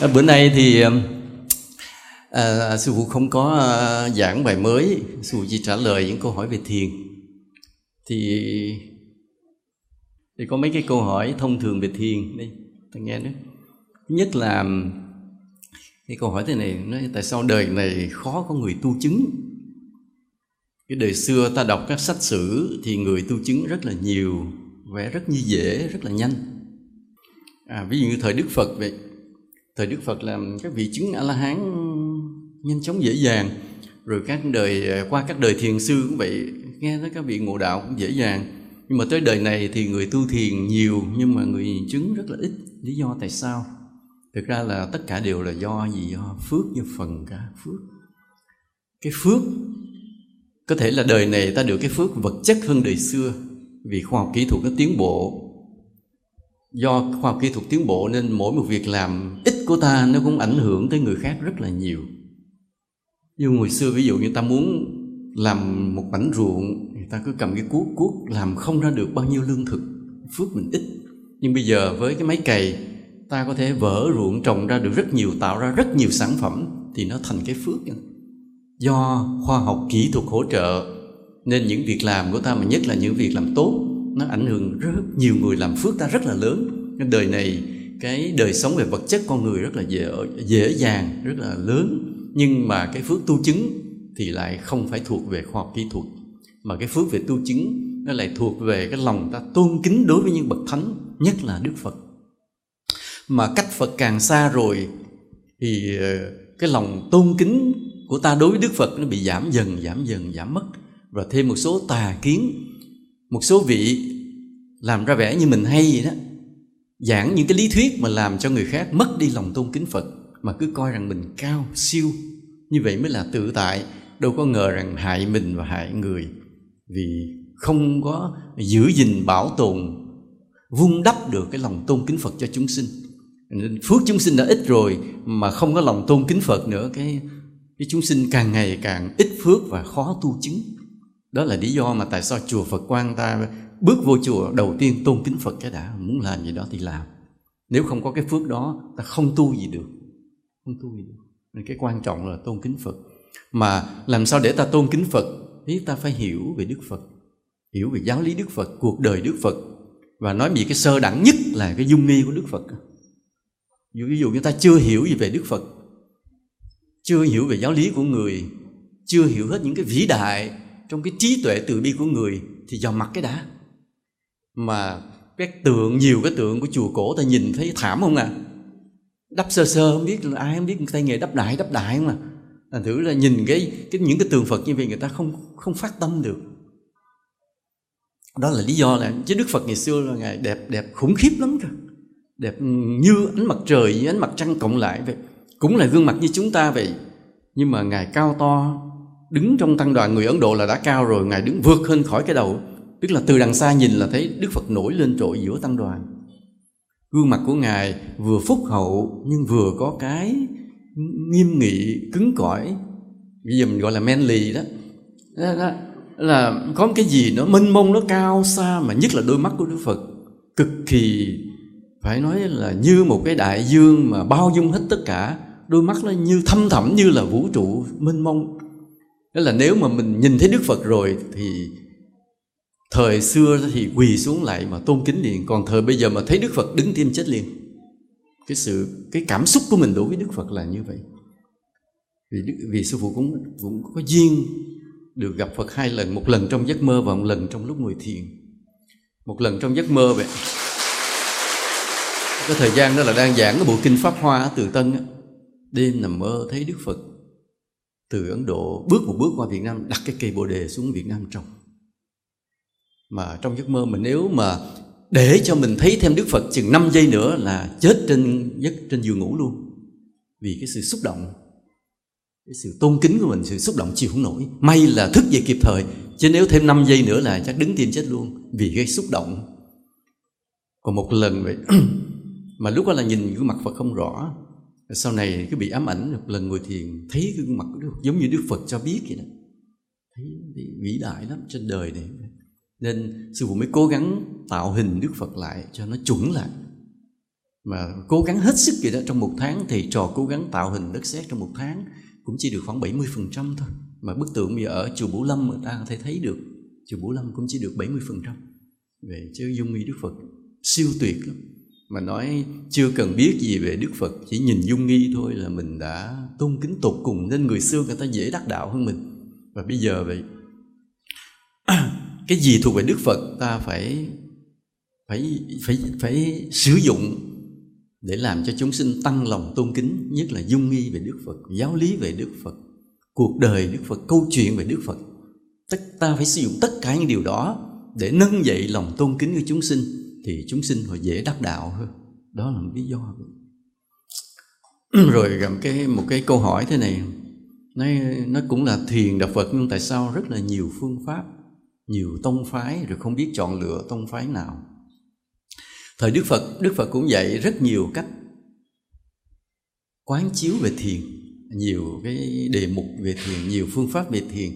à, bữa nay thì à, sư phụ không có à, giảng bài mới. Sư phụ chỉ trả lời những câu hỏi về thiền. Thì thì có mấy cái câu hỏi thông thường về thiền đi, ta nghe nữa nhất là cái câu hỏi thế này nói tại sao đời này khó có người tu chứng? Cái đời xưa ta đọc các sách sử thì người tu chứng rất là nhiều vẻ rất như dễ rất là nhanh. À, ví dụ như thời đức phật vậy thời đức phật làm các vị chứng a la hán nhanh chóng dễ dàng. Rồi các đời à, qua các đời thiền sư cũng vậy, nghe tới các vị ngộ đạo cũng dễ dàng. Nhưng mà tới đời này thì người tu thiền nhiều, nhưng mà người chứng rất là ít. Lý do tại sao? Thực ra là tất cả đều là do gì? Do phước như phần cả phước. Cái phước, có thể là đời này ta được cái phước vật chất hơn đời xưa. Vì khoa học kỹ thuật nó tiến bộ do khoa học kỹ thuật tiến bộ nên mỗi một việc làm ít của ta nó cũng ảnh hưởng tới người khác rất là nhiều. Như hồi xưa ví dụ như ta muốn làm một mảnh ruộng, thì ta cứ cầm cái cuốc cuốc làm không ra được bao nhiêu lương thực, phước mình ít. Nhưng bây giờ với cái máy cày, ta có thể vỡ ruộng, trồng ra được rất nhiều, tạo ra rất nhiều sản phẩm thì nó thành cái phước do khoa học kỹ thuật hỗ trợ nên những việc làm của ta mà nhất là những việc làm tốt nó ảnh hưởng rất nhiều người, làm phước ta rất là lớn. Cái đời này, cái đời sống về vật chất con người rất là dễ dễ dàng, rất là lớn. Nhưng mà cái phước tu chứng thì lại không phải thuộc về khoa học kỹ thuật, mà cái phước về tu chứng nó lại thuộc về cái lòng ta tôn kính đối với những bậc thánh, nhất là đức phật. Mà cách phật càng xa rồi thì ờ, cái lòng tôn kính của ta đối với đức phật nó bị giảm dần giảm dần, giảm mất. Và thêm một số tà kiến một số vị làm ra vẻ như mình hay vậy đó, giảng những cái lý thuyết mà làm cho người khác mất đi lòng tôn kính phật, mà cứ coi rằng mình cao siêu. Như vậy mới là tự tại, đâu có ngờ rằng hại mình và hại người. Vì không có giữ gìn bảo tồn, vun đắp được cái lòng tôn kính phật cho chúng sinh. Nên phước chúng sinh đã ít rồi mà không có lòng tôn kính phật nữa, cái cái chúng sinh càng ngày càng ít phước và khó tu chứng đó là lý do mà tại sao chùa Phật Quang ta bước vô chùa đầu tiên tôn kính Phật cái đã. Muốn làm gì đó thì làm. Nếu không có cái phước đó, ta không tu gì được. Không tu gì được. Nên cái quan trọng là tôn kính Phật. Mà làm sao để ta tôn kính Phật? Thì ta phải hiểu về Đức Phật. Hiểu về giáo lý Đức Phật, cuộc đời Đức Phật. Và nói về cái sơ đẳng nhất là cái dung nghi của Đức Phật. Ví dụ như ta chưa hiểu gì về Đức Phật, chưa hiểu về giáo lý của người, chưa hiểu hết những cái vĩ đại trong cái trí tuệ từ bi của người thì vào mặt cái đã. Mà cái tượng nhiều cái tượng của chùa cổ ta nhìn thấy thảm không à? Đắp sơ sơ không biết là ai không biết tay nghề đắp đại đắp đại không à? Thành thử là nhìn cái, cái những cái tượng phật như vậy người ta không không phát tâm được. Đó là lý do là chứ đức phật ngày xưa là ngài đẹp đẹp khủng khiếp lắm cơ. Đẹp như ánh mặt trời với ánh mặt trăng cộng lại vậy. Cũng là gương mặt như chúng ta vậy. Nhưng mà ngài cao to đứng trong tăng đoàn người ấn độ là đã cao rồi ngài đứng vượt hơn khỏi cái đầu. Tức là từ đằng xa nhìn là thấy đức phật nổi lên trội giữa tăng đoàn. Gương mặt của ngài vừa phúc hậu nhưng vừa có cái nghiêm nghị cứng cỏi. Bây giờ mình gọi là manly đó, đó, đó là có cái gì nó mênh mông nó cao xa mà nhất là đôi mắt của đức phật. Cực kỳ phải nói là như một cái đại dương mà bao dung hết tất cả. Đôi mắt nó như thâm thẳm như là vũ trụ mênh mông đó là nếu mà mình nhìn thấy đức phật rồi thì thời xưa thì quỳ xuống lại mà tôn kính liền. Còn thời bây giờ mà thấy đức phật đứng tim chết liền cái sự cái cảm xúc của mình đối với đức phật là như vậy. Vì đức, vì sư phụ cũng cũng có duyên được gặp phật hai lần một lần trong giấc mơ và một lần trong lúc ngồi thiền. Một lần trong giấc mơ vậy. Cái thời gian đó là đang giảng cái bộ kinh pháp hoa từ tân á. Đêm nằm mơ thấy đức phật từ ấn độ bước một bước qua việt nam, đặt cái cây bồ đề xuống việt nam trồng. Mà trong giấc mơ mình, nếu mà để cho mình thấy thêm đức phật chừng 5 giây nữa là chết trên giấc, trên giường ngủ luôn. Vì cái sự xúc động, cái sự tôn kính của mình, sự xúc động chịu không nổi. May là thức dậy kịp thời, chứ nếu thêm 5 giây nữa là chắc đứng tim chết luôn. Vì cái xúc động. Còn một lần vậy, mà lúc đó là nhìn gương mặt phật không rõ sau này cứ bị ám ảnh, một lần ngồi thiền, thấy gương mặt của đức phật, giống như đức phật cho biết vậy đó. Thấy vĩ đại lắm trên đời này. Nên sư phụ mới cố gắng tạo hình đức phật lại cho nó chuẩn lại. Mà cố gắng hết sức vậy đó, trong một tháng thì trò cố gắng tạo hình đất sét trong một tháng, cũng chỉ được khoảng 70% thôi. Mà bức tượng bây giờ ở chùa Bửu Lâm người ta có thể thấy được, chùa Bửu Lâm cũng chỉ được 70% về chứ dung y Đức Phật siêu tuyệt lắm mà nói chưa cần biết gì về Đức Phật, chỉ nhìn dung nghi thôi là mình đã tôn kính tột cùng nên người xưa người ta dễ đắc đạo hơn mình. Và bây giờ vậy, cái gì thuộc về Đức Phật ta phải phải phải phải sử dụng để làm cho chúng sinh tăng lòng tôn kính, nhất là dung nghi về Đức Phật, giáo lý về Đức Phật, cuộc đời Đức Phật, câu chuyện về Đức Phật. Tất, ta phải sử dụng tất cả những điều đó để nâng dậy lòng tôn kính của chúng sinh thì chúng sinh họ dễ đắc đạo hơn. Đó là một lý do. Rồi gặp cái, một cái câu hỏi thế này. Nó nó cũng là thiền đạo Phật, nhưng tại sao rất là nhiều phương pháp, nhiều tông phái, rồi không biết chọn lựa tông phái nào? Thời Đức Phật Đức Phật cũng dạy rất nhiều cách quán chiếu về thiền, nhiều cái đề mục về thiền, nhiều phương pháp về thiền.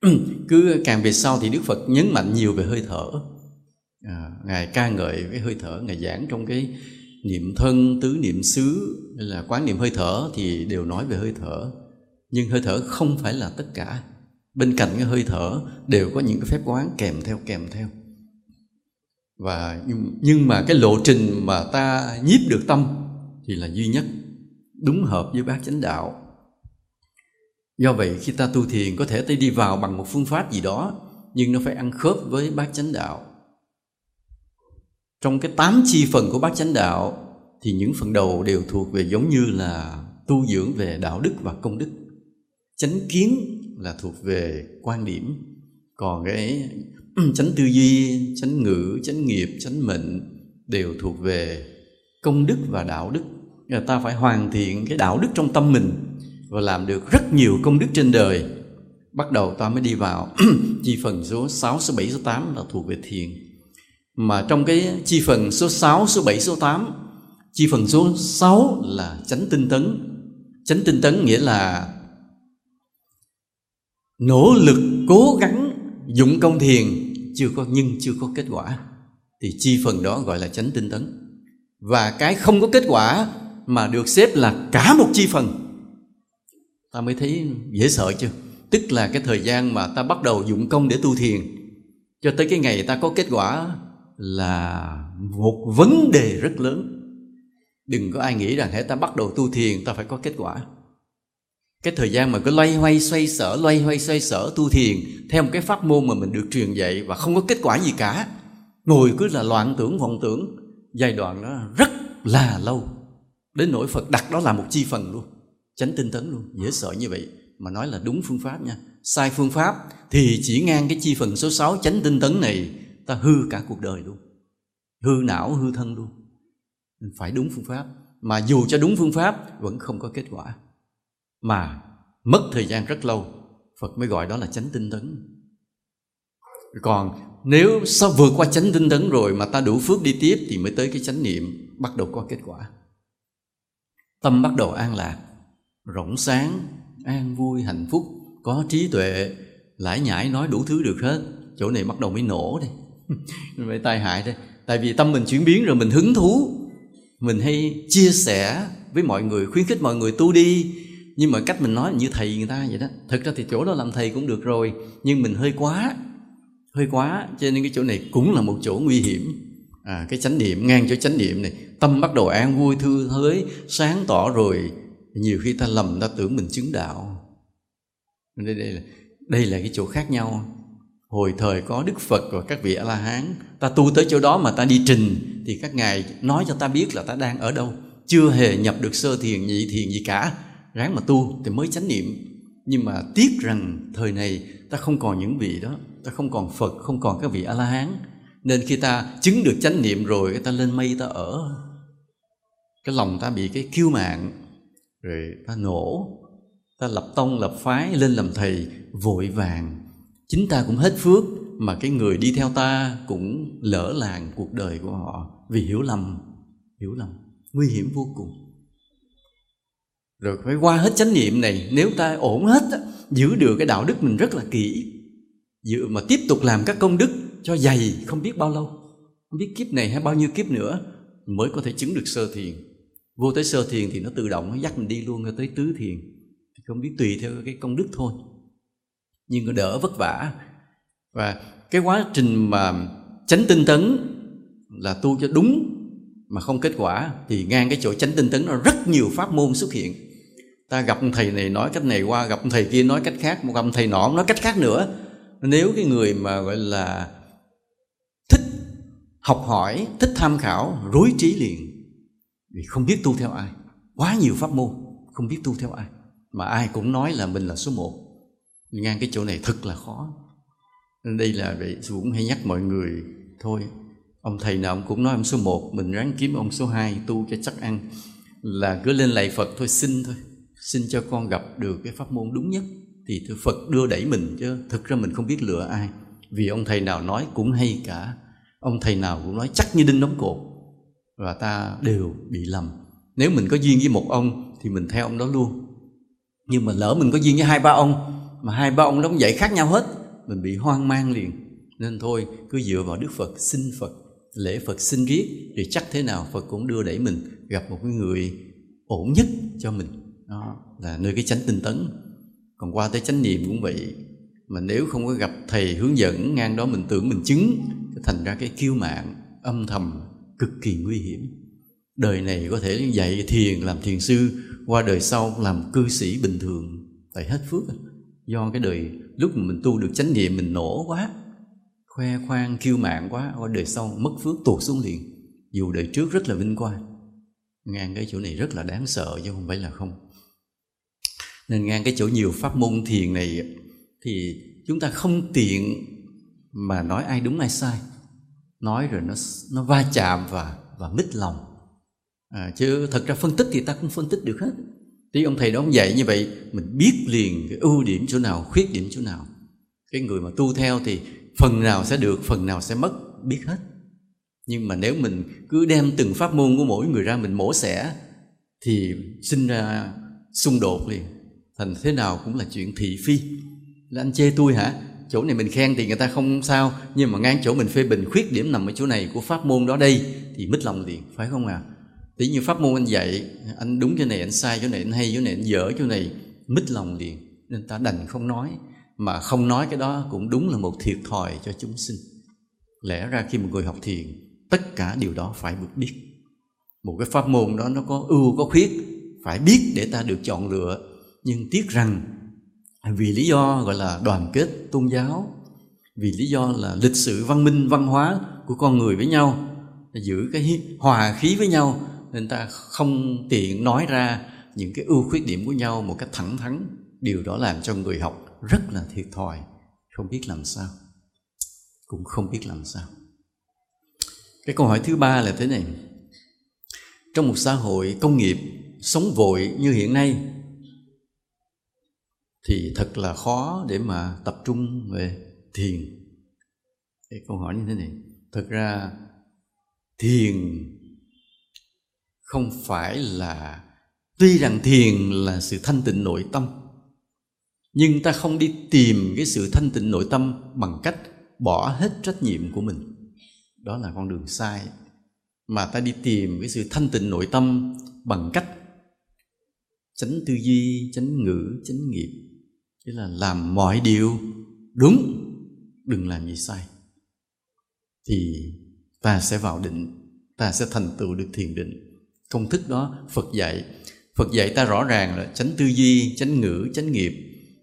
Cứ càng về sau thì Đức Phật nhấn mạnh nhiều về hơi thở à, ngài ca ngợi cái hơi thở ngài giảng trong cái niệm thân tứ niệm xứ hay là quán niệm hơi thở thì đều nói về hơi thở. Nhưng hơi thở không phải là tất cả. Bên cạnh cái hơi thở đều có những cái phép quán kèm theo kèm theo. Và nhưng, nhưng mà cái lộ trình mà ta nhiếp được tâm thì là duy nhất đúng hợp với bác chánh đạo. Do vậy khi ta tu thiền có thể ta đi vào bằng một phương pháp gì đó nhưng nó phải ăn khớp với bác chánh đạo trong cái tám chi phần của bát chánh đạo thì những phần đầu đều thuộc về giống như là tu dưỡng về đạo đức và công đức. Chánh kiến là thuộc về quan điểm. Còn cái chánh tư duy chánh ngữ chánh nghiệp chánh mệnh đều thuộc về công đức và đạo đức. Người ta phải hoàn thiện cái đạo đức trong tâm mình và làm được rất nhiều công đức trên đời. Bắt đầu ta mới đi vào chi phần số 6, số 7, số 8 là thuộc về thiền mà trong cái chi phần số 6, số 7, số 8 chi phần số 6 là chánh tinh tấn. Chánh tinh tấn nghĩa là nỗ lực cố gắng dụng công thiền chưa có nhưng chưa có kết quả. Thì chi phần đó gọi là chánh tinh tấn. Và cái không có kết quả mà được xếp là cả một chi phần. Ta mới thấy dễ sợ chưa? Tức là cái thời gian mà ta bắt đầu dụng công để tu thiền cho tới cái ngày ta có kết quả là một vấn đề rất lớn. Đừng có ai nghĩ rằng hãy ta bắt đầu tu thiền, ta phải có kết quả. Cái thời gian mà cứ loay hoay, xoay sở, loay hoay, xoay sở tu thiền, theo một cái pháp môn mà mình được truyền dạy và không có kết quả gì cả, ngồi cứ là loạn tưởng, vọng tưởng, giai đoạn đó rất là lâu. Đến nỗi phật đặt đó là một chi phần luôn tránh tinh tấn luôn. Dễ sợ như vậy mà nói là đúng phương pháp nha. Sai phương pháp thì chỉ ngang cái chi phần số 6 tránh tinh tấn này ta hư cả cuộc đời luôn. Hư não, hư thân luôn. Phải đúng phương pháp. Mà dù cho đúng phương pháp, vẫn không có kết quả. Mà mất thời gian rất lâu, phật mới gọi đó là chánh tinh tấn. Còn nếu sau vượt qua chánh tinh tấn rồi mà ta đủ phước đi tiếp thì mới tới cái chánh niệm bắt đầu có kết quả. Tâm bắt đầu an lạc, rộng sáng, an vui, hạnh phúc, có trí tuệ, lãi nhãi, nói đủ thứ được hết. Chỗ này bắt đầu mới nổ đây vậy tai hại thôi, tại vì tâm mình chuyển biến rồi mình hứng thú. Mình hay chia sẻ với mọi người khuyến khích mọi người tu đi. Nhưng mà cách mình nói như thầy người ta vậy đó. Thực ra thì chỗ đó làm thầy cũng được rồi nhưng mình hơi quá. Hơi quá cho nên cái chỗ này cũng là một chỗ nguy hiểm. À, cái chánh niệm ngang chỗ chánh niệm này. Tâm bắt đầu an vui thư thới sáng tỏ rồi nhiều khi ta lầm ta tưởng mình chứng đạo. Đây, đây là đây là cái chỗ khác nhau hồi thời có đức phật và các vị a la hán ta tu tới chỗ đó mà ta đi trình, thì các ngài nói cho ta biết là ta đang ở đâu. Chưa hề nhập được sơ thiền nhị thiền gì cả. Ráng mà tu thì mới chánh niệm. Nhưng mà tiếc rằng thời này ta không còn những vị đó, ta không còn phật, không còn các vị a la hán nên khi ta chứng được chánh niệm rồi cái ta lên mây ta ở. Cái lòng ta bị cái kiêu mạng rồi ta nổ. Ta lập tông, lập phái, lên làm thầy, vội vàng chính ta cũng hết phước, mà cái người đi theo ta cũng lỡ làng cuộc đời của họ vì hiểu lầm hiểu lầm, nguy hiểm vô cùng. Rồi phải qua hết chánh niệm này, nếu ta ổn hết giữ được cái đạo đức mình rất là kỹ, giữ mà tiếp tục làm các công đức cho dày, không biết bao lâu, không biết kiếp này hay bao nhiêu kiếp nữa, mới có thể chứng được sơ thiền. Vô tới sơ thiền thì nó tự động, nó dắt mình đi luôn tới tứ thiền. Thì không biết tùy theo cái công đức thôi nhưng nó đỡ vất vả. Và cái quá trình mà tránh tinh tấn là tu cho đúng mà không kết quả, thì ngang cái chỗ tránh tinh tấn nó rất nhiều pháp môn xuất hiện. Ta gặp thầy này nói cách này qua, gặp thầy kia nói cách khác, một gặp thầy nọ nói cách khác nữa. Nếu cái người mà gọi là thích học hỏi, thích tham khảo, rối trí liền vì không biết tu theo ai. Quá nhiều pháp môn, không biết tu theo ai. Mà ai cũng nói là mình là số một ngang cái chỗ này thật là khó. Nên đây là vậy cũng hay nhắc mọi người, thôi, ông thầy nào ông cũng nói ông số một, mình ráng kiếm ông số hai, tu cho chắc ăn. Là cứ lên lạy phật thôi, xin thôi, xin cho con gặp được cái pháp môn đúng nhất. Thì thưa phật đưa đẩy mình chứ, thực ra mình không biết lựa ai. Vì ông thầy nào nói cũng hay cả. Ông thầy nào cũng nói chắc như đinh đóng cột. Và ta đều bị lầm. Nếu mình có duyên với một ông thì mình theo ông đó luôn. Nhưng mà lỡ mình có duyên với hai, ba ông mà hai ba ông đó cũng dạy khác nhau hết. Mình bị hoang mang liền. Nên thôi, cứ dựa vào đức phật xin phật, lễ phật xin riết, thì chắc thế nào phật cũng đưa đẩy mình, gặp một cái người ổn nhất cho mình. Đó là nơi cái chánh tinh tấn. Còn qua tới chánh niệm cũng vậy. Mà nếu không có gặp thầy hướng dẫn ngang đó, mình tưởng mình chứng thành ra cái kiêu mạng, âm thầm cực kỳ nguy hiểm. Đời này có thể dạy thiền làm thiền sư, qua đời sau làm cư sĩ bình thường, tại hết phước à do cái đời lúc mà mình tu được chánh niệm mình nổ quá khoe khoang kiêu mạng quá qua đời sau mất phước tuột xuống liền. Dù đời trước rất là vinh quang ngang cái chỗ này rất là đáng sợ chứ không phải là không. Nên ngang cái chỗ nhiều pháp môn thiền này thì chúng ta không tiện mà nói ai đúng ai sai. Nói rồi nó nó va chạm và và mít lòng. À, chứ thật ra phân tích thì ta cũng phân tích được hết tí ông thầy đó ông dạy như vậy, mình biết liền cái ưu điểm chỗ nào, khuyết điểm chỗ nào. Cái người mà tu theo thì phần nào sẽ được, phần nào sẽ mất, biết hết. Nhưng mà nếu mình cứ đem từng pháp môn của mỗi người ra mình mổ xẻ, thì sinh ra xung đột liền. Thành thế nào cũng là chuyện thị phi. Là anh chê tôi hả? Chỗ này mình khen thì người ta không sao, nhưng mà ngang chỗ mình phê bình, khuyết điểm nằm ở chỗ này của pháp môn đó đây, thì mít lòng liền, phải không à? Tí như pháp môn anh dạy, anh đúng chỗ này, anh sai chỗ này, anh hay chỗ này, anh dở chỗ này, mít lòng liền. Nên ta đành không nói. Mà không nói cái đó cũng đúng là một thiệt thòi cho chúng sinh. Lẽ ra khi một người học thiền, tất cả điều đó phải được biết. Một cái pháp môn đó nó có ưu, có khuyết, phải biết để ta được chọn lựa. Nhưng tiếc rằng, vì lý do gọi là đoàn kết tôn giáo, vì lý do là lịch sử văn minh, văn hóa của con người với nhau, giữ cái hòa khí với nhau nên ta không tiện nói ra những cái ưu khuyết điểm của nhau một cách thẳng thắn. Điều đó làm cho người học rất là thiệt thòi. Không biết làm sao. Cũng không biết làm sao. Cái câu hỏi thứ ba là thế này. Trong một xã hội công nghiệp sống vội như hiện nay, thì thật là khó để mà tập trung về thiền. Cái câu hỏi như thế này. Thật ra thiền không phải là, tuy rằng thiền là sự thanh tịnh nội tâm, nhưng ta không đi tìm cái sự thanh tịnh nội tâm bằng cách bỏ hết trách nhiệm của mình. Đó là con đường sai. Mà ta đi tìm cái sự thanh tịnh nội tâm bằng cách tránh tư duy tránh ngữ tránh nghiệp. Tức là làm mọi điều đúng, Đừng làm gì sai. Thì ta sẽ vào định, Ta sẽ thành tựu được thiền định. Công thức đó Phật dạy. Phật dạy ta rõ ràng là tránh tư duy, tránh ngữ, tránh nghiệp.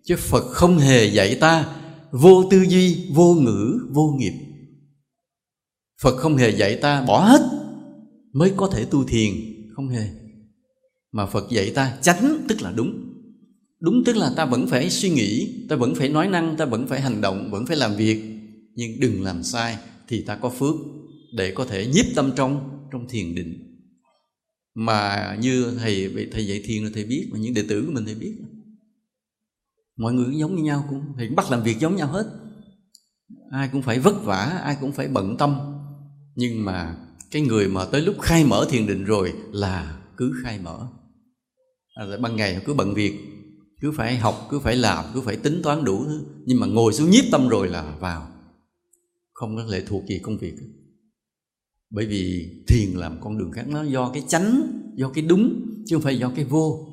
Chứ Phật không hề dạy ta Vô tư duy, vô ngữ, vô nghiệp. Phật không hề dạy ta bỏ hết Mới có thể tu thiền. Không hề. Mà Phật dạy ta tránh tức là đúng. Đúng tức là ta vẫn phải suy nghĩ ta vẫn phải nói năng ta vẫn phải hành động vẫn phải làm việc. Nhưng đừng làm sai thì ta có phước để có thể nhiếp tâm trong trong thiền định mà như thầy thầy dạy thiền là thầy biết mà những đệ tử của mình thầy biết. Mọi người cũng giống như nhau cũng thì cũng bắt làm việc giống nhau hết. Ai cũng phải vất vả ai cũng phải bận tâm. Nhưng mà cái người mà tới lúc khai mở thiền định rồi là cứ khai mở. À, ban ngày cứ bận việc cứ phải học cứ phải làm cứ phải tính toán đủ thứ. Nhưng mà ngồi xuống nhiếp tâm rồi là vào. Không có lệ thuộc gì công việc bởi vì thiền làm con đường khác, nó do cái chánh, do cái đúng, chứ không phải do cái vô.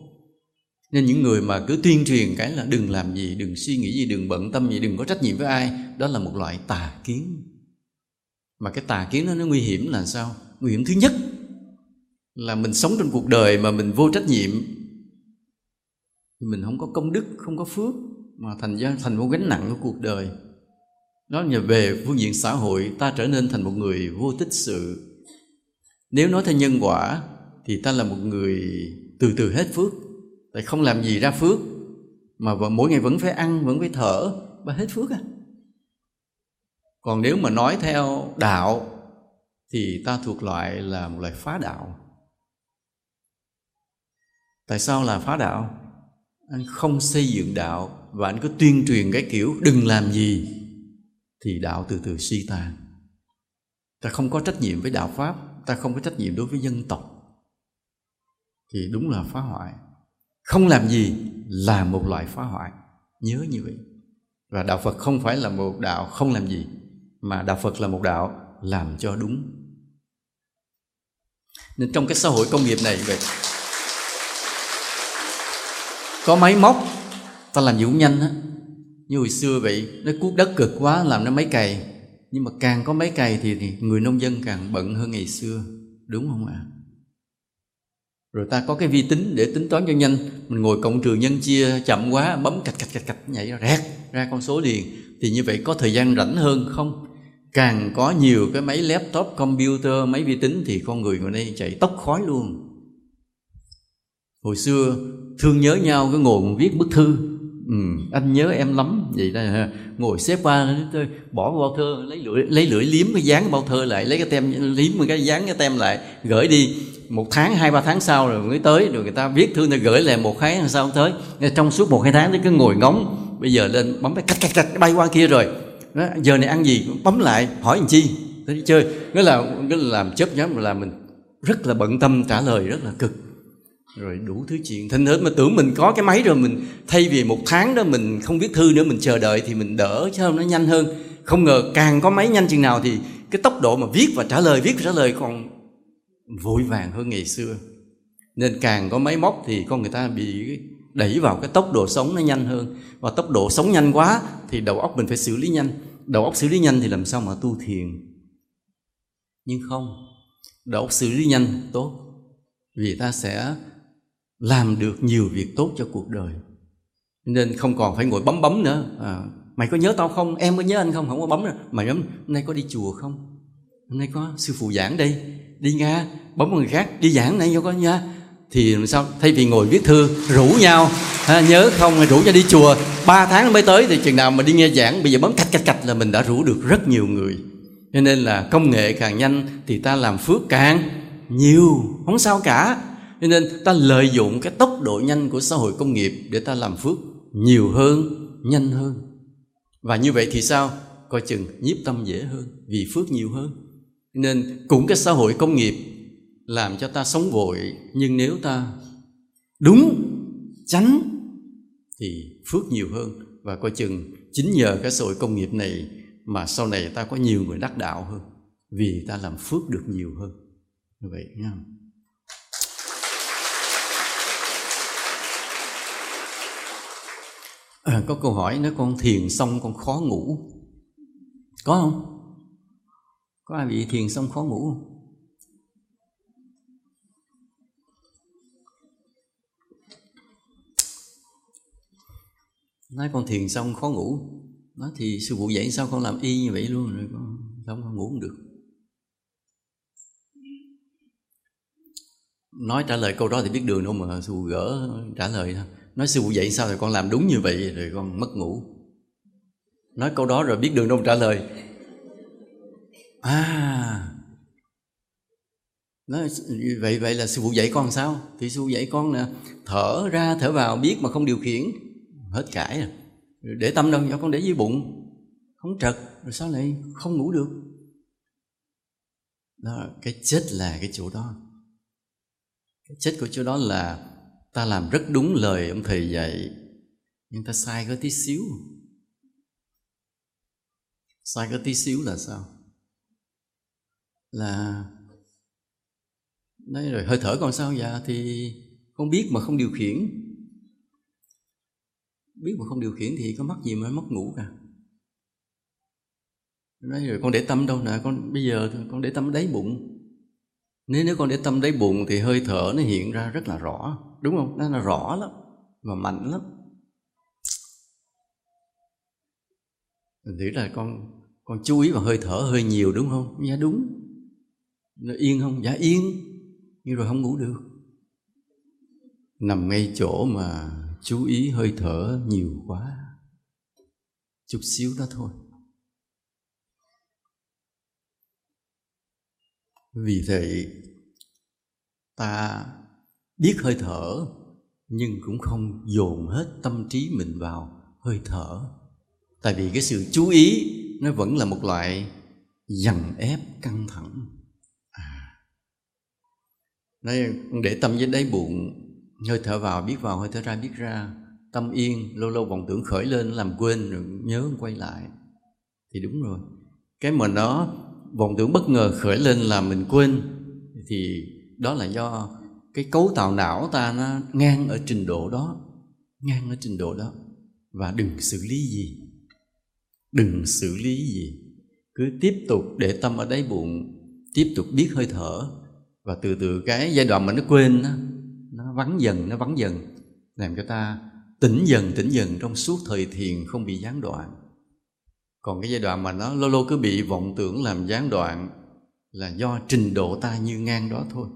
Nên những người mà cứ tuyên truyền cái là đừng làm gì, đừng suy nghĩ gì, đừng bận tâm gì, đừng có trách nhiệm với ai, đó là một loại tà kiến. Mà cái tà kiến đó nó nguy hiểm là sao? Nguy hiểm thứ nhất là mình sống trong cuộc đời mà mình vô trách nhiệm mình không có công đức, không có phước, mà thành ra thành một gánh nặng của cuộc đời đó là về phương diện xã hội, ta trở nên thành một người vô tích sự. Nếu nói theo nhân quả, thì ta là một người từ từ hết phước. Tại không làm gì ra phước, mà mỗi ngày vẫn phải ăn, vẫn phải thở và hết phước à còn nếu mà nói theo đạo, thì ta thuộc loại là một loại phá đạo. Tại sao là phá đạo? Anh không xây dựng đạo và anh cứ tuyên truyền cái kiểu đừng làm gì thì đạo từ từ suy tàn. Ta không có trách nhiệm với đạo pháp, ta không có trách nhiệm đối với dân tộc. Thì đúng là phá hoại. Không làm gì là một loại phá hoại. Nhớ như vậy. Và đạo phật không phải là một đạo không làm gì, mà đạo phật là một đạo làm cho đúng. Nên trong cái xã hội công nghiệp này vậy, có máy móc, ta làm gì cũng nhanh á như hồi xưa vậy nó cuốc đất cực quá làm nó mấy cày. Nhưng mà càng có mấy cày thì, thì người nông dân càng bận hơn ngày xưa đúng không ạ? À? rồi ta có cái vi tính để tính toán cho nhanh mình ngồi cộng trừ nhân chia chậm quá bấm cạch cạch cạch cạch nhảy rẹt ra con số liền. Thì như vậy có thời gian rảnh hơn không? Càng có nhiều cái máy laptop computer máy vi tính thì con người ngồi đây chạy tốc khói luôn. Hồi xưa thương nhớ nhau cái ngồi viết bức thư ừ, anh nhớ em lắm vậy đó ngồi xếp qua bỏ bao thơ lấy lưỡi lấy lưỡi liếm cái dán bao thơ lại lấy cái tem liếm cái dán cái tem lại gửi đi. Một tháng hai ba tháng sau rồi mới tới rồi người ta viết thư này gửi lại một tháng sau tới. Trong suốt một hai tháng nó cứ ngồi ngóng. Bây giờ lên bấm cái cách cách cách bay qua kia rồi. Đó, giờ này ăn gì? Bấm lại hỏi làm chi? Tới đi chơi. Nghĩa là nó là làm chớp nhóm là mình rất là bận tâm trả lời rất là cực rồi đủ thứ chuyện. Thinh hết mà tưởng mình có cái máy rồi mình thay vì một tháng đó mình không viết thư nữa, mình chờ đợi thì mình đỡ, chứ không, nó nhanh hơn. Không ngờ càng có máy nhanh chừng nào thì cái tốc độ mà viết và trả lời, viết và trả lời còn vội vàng hơn ngày xưa. Nên càng có máy móc thì con người ta bị đẩy vào cái tốc độ sống nó nhanh hơn. Và tốc độ sống nhanh quá thì đầu óc mình phải xử lý nhanh. Đầu óc xử lý nhanh thì làm sao mà tu thiền? Nhưng không, đầu óc xử lý nhanh tốt. Vì ta sẽ làm được nhiều việc tốt cho cuộc đời. Nên không còn phải ngồi bấm bấm nữa. À, mày có nhớ tao không? Em có nhớ anh không? Không có bấm nữa. Mày bấm hôm nay có đi chùa không? Hôm nay có sư phụ giảng đây. Đi nga bấm người khác. Đi giảng này vô có nha thì làm sao? Thay vì ngồi viết thư rủ nhau. Ha, nhớ không? Rủ nhau đi chùa. Ba tháng mới tới thì chừng nào mà đi nghe giảng bây giờ bấm cạch cạch cạch là mình đã rủ được rất nhiều người. Cho nên là công nghệ càng nhanh thì ta làm phước càng nhiều. Không sao cả cho nên ta lợi dụng cái tốc độ nhanh của xã hội công nghiệp để ta làm phước nhiều hơn, nhanh hơn. Và như vậy thì sao? Coi chừng nhiếp tâm dễ hơn, vì phước nhiều hơn. Nên cũng cái xã hội công nghiệp làm cho ta sống vội, nhưng nếu ta đúng tránh thì phước nhiều hơn. Và coi chừng chính nhờ cái xã hội công nghiệp này mà sau này ta có nhiều người đắc đạo hơn, vì ta làm phước được nhiều hơn. Như vậy nha. À, có câu hỏi nếu con thiền xong con khó ngủ có không? Có ai bị thiền xong khó ngủ không? Nói con thiền xong khó ngủ nói thì sư phụ dạy sao con làm y như vậy luôn rồi con không con ngủ không được? Nói trả lời câu đó thì biết đường đâu mà sư phụ gỡ trả lời thôi nói sư phụ dạy sao thì con làm đúng như vậy, rồi con mất ngủ. Nói câu đó rồi biết đường đâu trả lời. À. Nói, vậy vậy là sư phụ dạy con sao? Thì sư phụ dạy con nè, thở ra, thở vào, biết mà không điều khiển. Hết cãi rồi. Để tâm đâu cho con để dưới bụng. Không trật, rồi sao lại không ngủ được? Đó, cái chết là cái chỗ đó. Cái chết của chỗ đó là ta làm rất đúng lời ông thầy dạy, nhưng ta sai có tí xíu. Sai có tí xíu là sao? Là nói rồi, hơi thở còn sao? Dạ thì không biết mà không điều khiển. Biết mà không điều khiển thì có mất gì mà mất ngủ cả. Nói rồi, con để tâm đâu nè, con, bây giờ con để tâm đáy bụng. Nếu nếu con để tâm đáy bụng thì hơi thở nó hiện ra rất là rõ đúng không? Nó là rõ lắm và mạnh lắm. Mình nghĩ là con con chú ý vào hơi thở hơi nhiều đúng không? Dạ đúng. Nó yên không? Dạ yên. Nhưng rồi không ngủ được. Nằm ngay chỗ mà chú ý hơi thở nhiều quá. Chút xíu đó thôi. Vì vậy ta biết hơi thở, nhưng cũng không dồn hết tâm trí mình vào hơi thở. Tại vì cái sự chú ý nó vẫn là một loại dằn ép căng thẳng. À. Nói để tâm với đáy bụng, hơi thở vào, biết vào, hơi thở ra, biết ra. Tâm yên, lâu lâu vọng tưởng khởi lên, làm quên rồi nhớ quay lại. Thì đúng rồi. Cái mà nó vọng tưởng bất ngờ khởi lên là mình quên, thì đó là do cái cấu tạo não ta nó ngang ở trình độ đó ngang ở trình độ đó. Và đừng xử lý gì. Đừng xử lý gì. Cứ tiếp tục để tâm ở đáy bụng tiếp tục biết hơi thở. Và từ từ cái giai đoạn mà nó quên nó, nó vắng dần nó vắng dần làm cho ta tỉnh dần tỉnh dần trong suốt thời thiền không bị gián đoạn. Còn cái giai đoạn mà nó lâu lâu cứ bị vọng tưởng làm gián đoạn là do trình độ ta như ngang đó thôi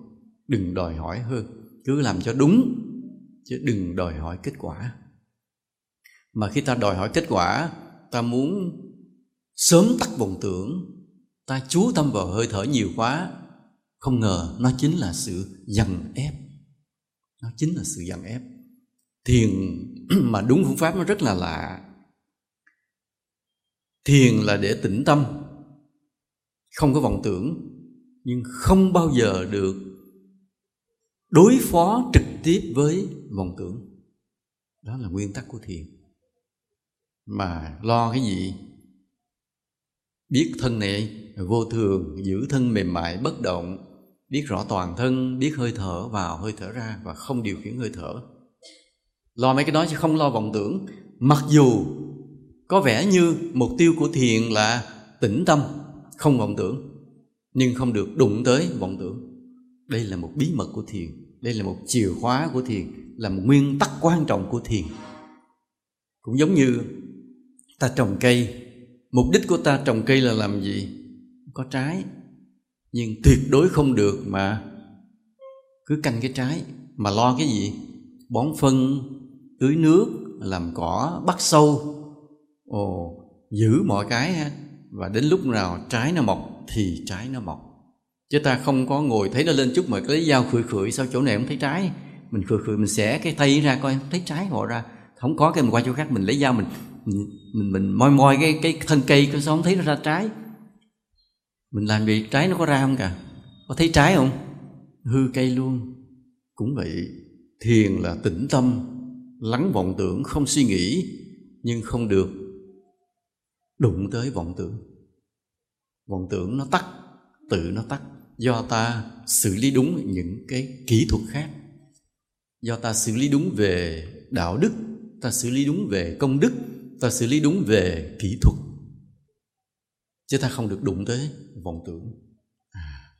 đừng đòi hỏi hơn, cứ làm cho đúng, chứ đừng đòi hỏi kết quả. Mà khi ta đòi hỏi kết quả, ta muốn sớm tắt vọng tưởng, ta chú tâm vào hơi thở nhiều quá, không ngờ nó chính là sự dằn ép. Nó chính là sự dằn ép. Thiền mà đúng phương pháp nó rất là lạ. Thiền là để tĩnh tâm, không có vọng tưởng, nhưng không bao giờ được đối phó trực tiếp với vọng tưởng. Đó là nguyên tắc của thiền. Mà lo cái gì? Biết thân này vô thường, giữ thân mềm mại, bất động. Biết rõ toàn thân, biết hơi thở vào, hơi thở ra và không điều khiển hơi thở. Lo mấy cái đó chứ không lo vọng tưởng. Mặc dù có vẻ như mục tiêu của thiền là tĩnh tâm, không vọng tưởng, nhưng không được đụng tới vọng tưởng. Đây là một bí mật của thiền đây là một chìa khóa của thiền, là một nguyên tắc quan trọng của thiền. Cũng giống như ta trồng cây, mục đích của ta trồng cây là làm gì? Có trái. Nhưng tuyệt đối không được mà cứ canh cái trái, mà lo cái gì? Bón phân, tưới nước, làm cỏ, bắt sâu. Ồ, giữ mọi cái ha. Và đến lúc nào trái nó mọc thì trái nó mọc chứ ta không có ngồi thấy nó lên chút mà lấy dao khửi khửi sao chỗ này không thấy trái? Mình khửi khửi mình xẻ cái tay ra coi thấy trái ngồi ra. Không có cái mình qua chỗ khác mình lấy dao mình mình mình, mình moi moi cái cái thân cây có sao không thấy nó ra trái. Mình làm gì trái nó có ra không cả? Có thấy trái không? Hư cây luôn. Cũng vậy thiền là tĩnh tâm lắng vọng tưởng không suy nghĩ nhưng không được đụng tới vọng tưởng. Vọng tưởng nó tắt tự nó tắt do ta xử lý đúng những cái kỹ thuật khác. Do ta xử lý đúng về đạo đức ta xử lý đúng về công đức ta xử lý đúng về kỹ thuật. Chứ ta không được đụng tới vọng tưởng. À.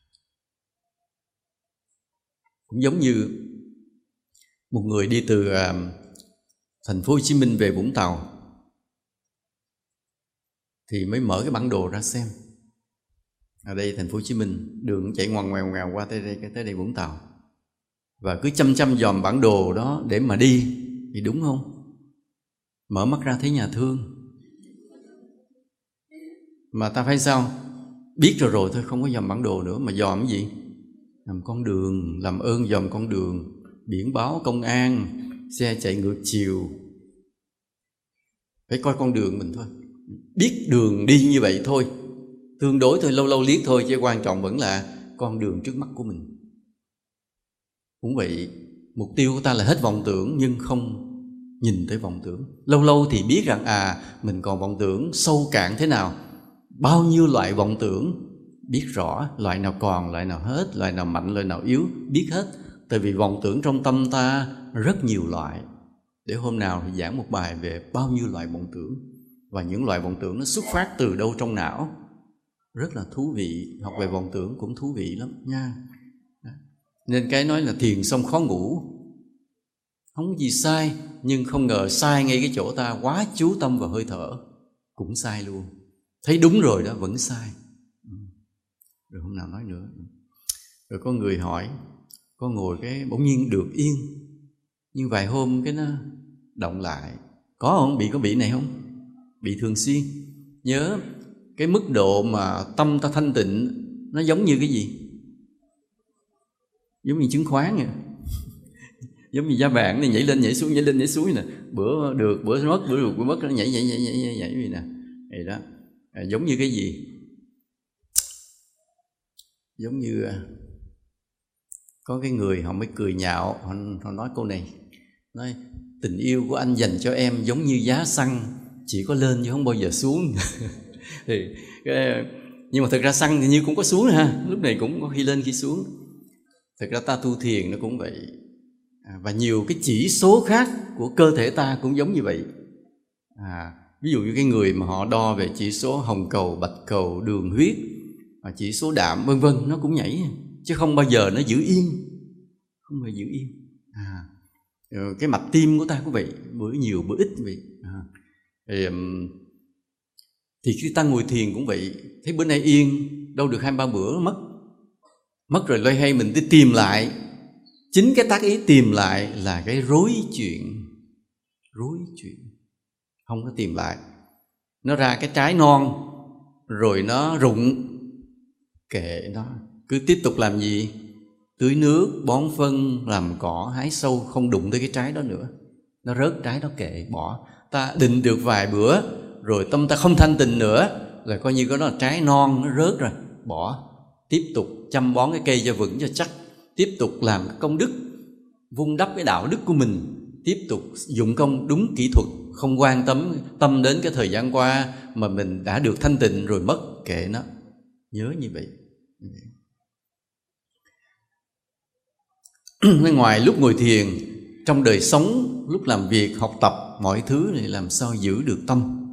cũng giống như một người đi từ à, thành phố Hồ Chí Minh về Vũng Tàu thì mới mở cái bản đồ ra xem ở đây thành phố Hồ Chí Minh, đường chạy ngoằn ngoèo ngoèo qua tới đây tới đây Vũng Tàu. Và cứ chăm chăm dòm bản đồ đó để mà đi, thì đúng không? Mở mắt ra thấy nhà thương. Mà ta phải sao? Biết rồi rồi, thôi không có dòm bản đồ nữa. Mà dòm cái gì? Làm con đường, làm ơn dòm con đường. Biển báo công an, xe chạy ngược chiều. Phải coi con đường mình thôi. Biết đường đi như vậy thôi tương đối thôi, lâu lâu liếc thôi, chứ quan trọng vẫn là con đường trước mắt của mình. Cũng vậy, mục tiêu của ta là hết vọng tưởng, nhưng không nhìn tới vọng tưởng. Lâu lâu thì biết rằng à mình còn vọng tưởng sâu cạn thế nào? Bao nhiêu loại vọng tưởng? Biết rõ, loại nào còn, loại nào hết, loại nào mạnh, loại nào yếu, biết hết. Tại vì vọng tưởng trong tâm ta rất nhiều loại. Để hôm nào thì giảng một bài về bao nhiêu loại vọng tưởng. Và những loại vọng tưởng nó xuất phát từ đâu trong não? Rất là thú vị. Học về vọng tưởng cũng thú vị lắm nha. Nên cái nói là thiền xong khó ngủ. Không có gì sai, nhưng không ngờ sai ngay cái chỗ ta quá chú tâm vào hơi thở. Cũng sai luôn. Thấy đúng rồi đó, vẫn sai. Ừ. Rồi hôm nào nói nữa. Rồi có người hỏi, có ngồi cái bỗng nhiên được yên. Nhưng vài hôm cái nó động lại. Có không? Bị có bị này không? Bị thường xuyên. Nhớ cái mức độ mà tâm ta thanh tịnh nó giống như cái gì? Giống như chứng khoán vậy. Giống như giá vàng này nhảy lên nhảy xuống nhảy lên nhảy xuống nè. Bữa được bữa mất bữa được bữa mất nó nhảy nhảy nhảy nhảy nhảy, nhảy vậy nè. Vậy đó. À, giống như cái gì? Giống như à, có cái người họ mới cười nhạo họ, họ nói câu này. Nói tình yêu của anh dành cho em giống như giá xăng chỉ có lên chứ không bao giờ xuống. thì cái, nhưng mà thực ra xăng thì như cũng có xuống ha. Lúc này cũng có khi lên khi xuống. Thực ra ta tu thiền nó cũng vậy. À, và nhiều cái chỉ số khác của cơ thể ta cũng giống như vậy. À, ví dụ như cái người mà họ đo về chỉ số hồng cầu bạch cầu đường huyết và chỉ số đạm vân vân nó cũng nhảy. Chứ không bao giờ nó giữ yên. Không bao giờ giữ yên. À, ờ, cái mạch tim của ta cũng vậy. Bữa nhiều bữa ít vậy. À, thì, thì khi ta ngồi thiền cũng vậy. Thấy bữa nay yên, đâu được hai ba bữa mất. Mất rồi loay hay mình đi tìm lại. Chính cái tác ý tìm lại là cái rối chuyện. Rối chuyện. Không có tìm lại. Nó ra cái trái non, rồi nó rụng. Kệ nó. Cứ tiếp tục làm gì? Tưới nước, bón phân, làm cỏ, hái sâu, không đụng tới cái trái đó nữa. Nó rớt trái đó kệ, bỏ. Ta định được vài bữa rồi tâm ta không thanh tịnh nữa, là coi như có nó là trái non, nó rớt rồi. Bỏ. Tiếp tục chăm bón cái cây cho vững cho chắc. Tiếp tục làm công đức, vun đắp cái đạo đức của mình. Tiếp tục dụng công đúng kỹ thuật, không quan tâm tâm đến cái thời gian qua mà mình đã được thanh tịnh rồi mất, kệ nó. Nhớ như vậy. Ngoài lúc ngồi thiền, trong đời sống, lúc làm việc, học tập, mọi thứ này làm sao giữ được tâm?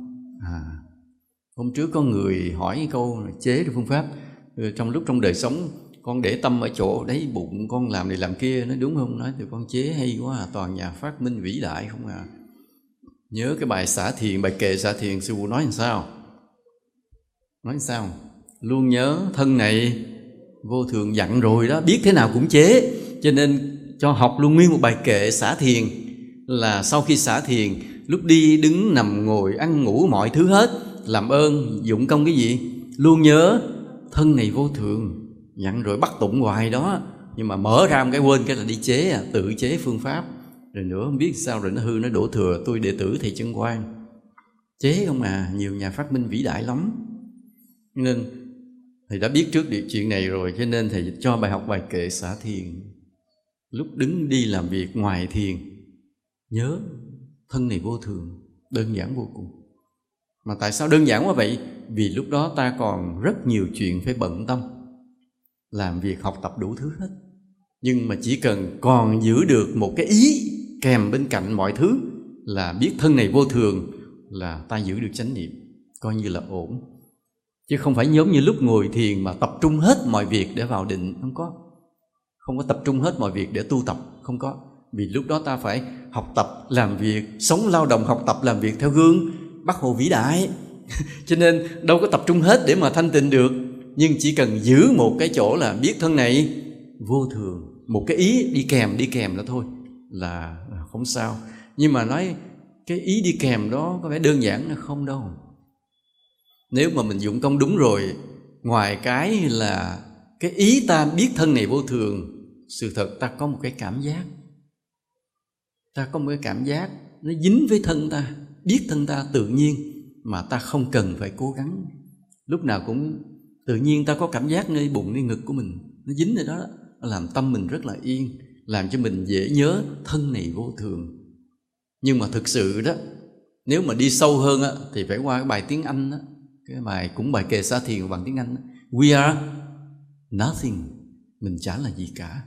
Hôm trước có người hỏi cái câu chế được phương pháp. Ừ, trong lúc trong đời sống con để tâm ở chỗ đấy bụng con làm này làm kia nó đúng không? Nói thì con chế hay quá à, toàn nhà phát minh vĩ đại không à? Nhớ cái bài xả thiền bài kệ xả thiền sư phụ nói làm sao? Nói làm sao? Luôn nhớ thân này vô thường dặn rồi đó biết thế nào cũng chế. Cho nên cho học luôn nguyên một bài kệ xả thiền là sau khi xả thiền lúc đi đứng nằm ngồi ăn ngủ mọi thứ hết làm ơn, dụng công cái gì? Luôn nhớ, thân này vô thường. Dặn rồi bắt tụng hoài đó. Nhưng mà mở ra một cái quên cái là đi chế à tự chế phương pháp. Rồi nữa, không biết sao rồi nó hư, nó đổ thừa. Tôi đệ tử thầy chân quan. Chế không à nhiều nhà phát minh vĩ đại lắm. Nên thầy đã biết trước điều chuyện này rồi, cho nên thầy cho bài học bài kệ xả thiền. Lúc đứng đi làm việc ngoài thiền, nhớ, thân này vô thường, đơn giản vô cùng mà tại sao đơn giản quá vậy? Vì lúc đó ta còn rất nhiều chuyện phải bận tâm. Làm việc, học tập đủ thứ hết. Nhưng mà chỉ cần còn giữ được một cái ý kèm bên cạnh mọi thứ là biết thân này vô thường, là ta giữ được chánh niệm, coi như là ổn. Chứ không phải giống như lúc ngồi thiền mà tập trung hết mọi việc để vào định, không có. Không có tập trung hết mọi việc để tu tập, không có. Vì lúc đó ta phải học tập, làm việc, sống lao động, học tập, làm việc theo gương bác hồ vĩ đại. Cho nên đâu có tập trung hết để mà thanh tịnh được. Nhưng chỉ cần giữ một cái chỗ là biết thân này. Vô thường. Một cái ý đi kèm đi kèm đó thôi. Là à, không sao. Nhưng mà nói cái ý đi kèm đó có vẻ đơn giản là không đâu. Nếu mà mình dụng công đúng rồi, ngoài cái là cái ý ta biết thân này vô thường, sự thật ta có một cái cảm giác. Ta có một cái cảm giác nó dính với thân ta biết thân ta tự nhiên mà ta không cần phải cố gắng. Lúc nào cũng tự nhiên ta có cảm giác nơi bụng nơi ngực của mình nó dính ở đó làm tâm mình rất là yên làm cho mình dễ nhớ thân này vô thường. Nhưng mà thực sự đó nếu mà đi sâu hơn á, thì phải qua cái bài tiếng anh á, cái bài cũng bài kệ xa thiền bằng tiếng anh á. we are nothing mình chả là gì cả.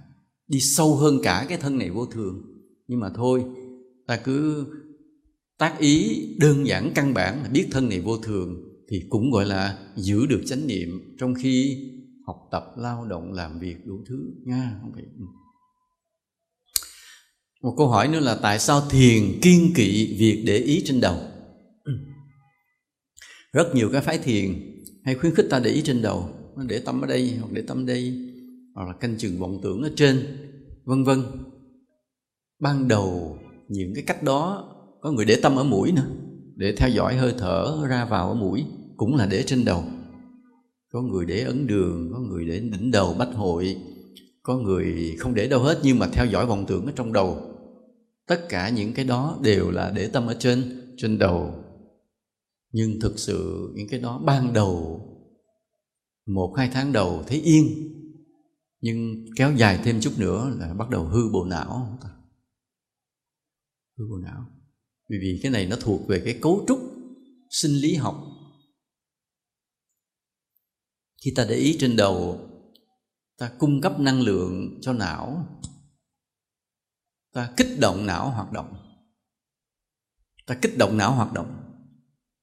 Đi sâu hơn cả cái thân này vô thường. Nhưng mà thôi ta cứ tác ý đơn giản căn bản là biết thân này vô thường thì cũng gọi là giữ được chánh niệm trong khi học tập, lao động, làm việc đủ thứ. Nha, không phải. Ừ. Một câu hỏi nữa là tại sao thiền kiên kỵ việc để ý trên đầu? Ừ. Rất nhiều cái phái thiền hay khuyến khích ta để ý trên đầu. Nó để tâm ở đây hoặc để tâm đây, hoặc là canh chừng vọng tưởng ở trên, vân vân. Ban đầu, những cái cách đó có người để tâm ở mũi nữa. Để theo dõi hơi thở ra vào ở mũi cũng là để trên đầu. Có người để ấn đường, có người để đỉnh đầu, bách hội. Có người không để đâu hết nhưng mà theo dõi vọng tưởng ở trong đầu. Tất cả những cái đó đều là để tâm ở trên trên đầu. Nhưng thực sự những cái đó ban đầu, một hai tháng đầu thấy yên. Nhưng kéo dài thêm chút nữa là bắt đầu hư bộ não hư bộ não vì vì cái này nó thuộc về cái cấu trúc sinh lý học. Khi ta để ý trên đầu, ta cung cấp năng lượng cho não. Ta kích động não hoạt động. Ta kích động não hoạt động.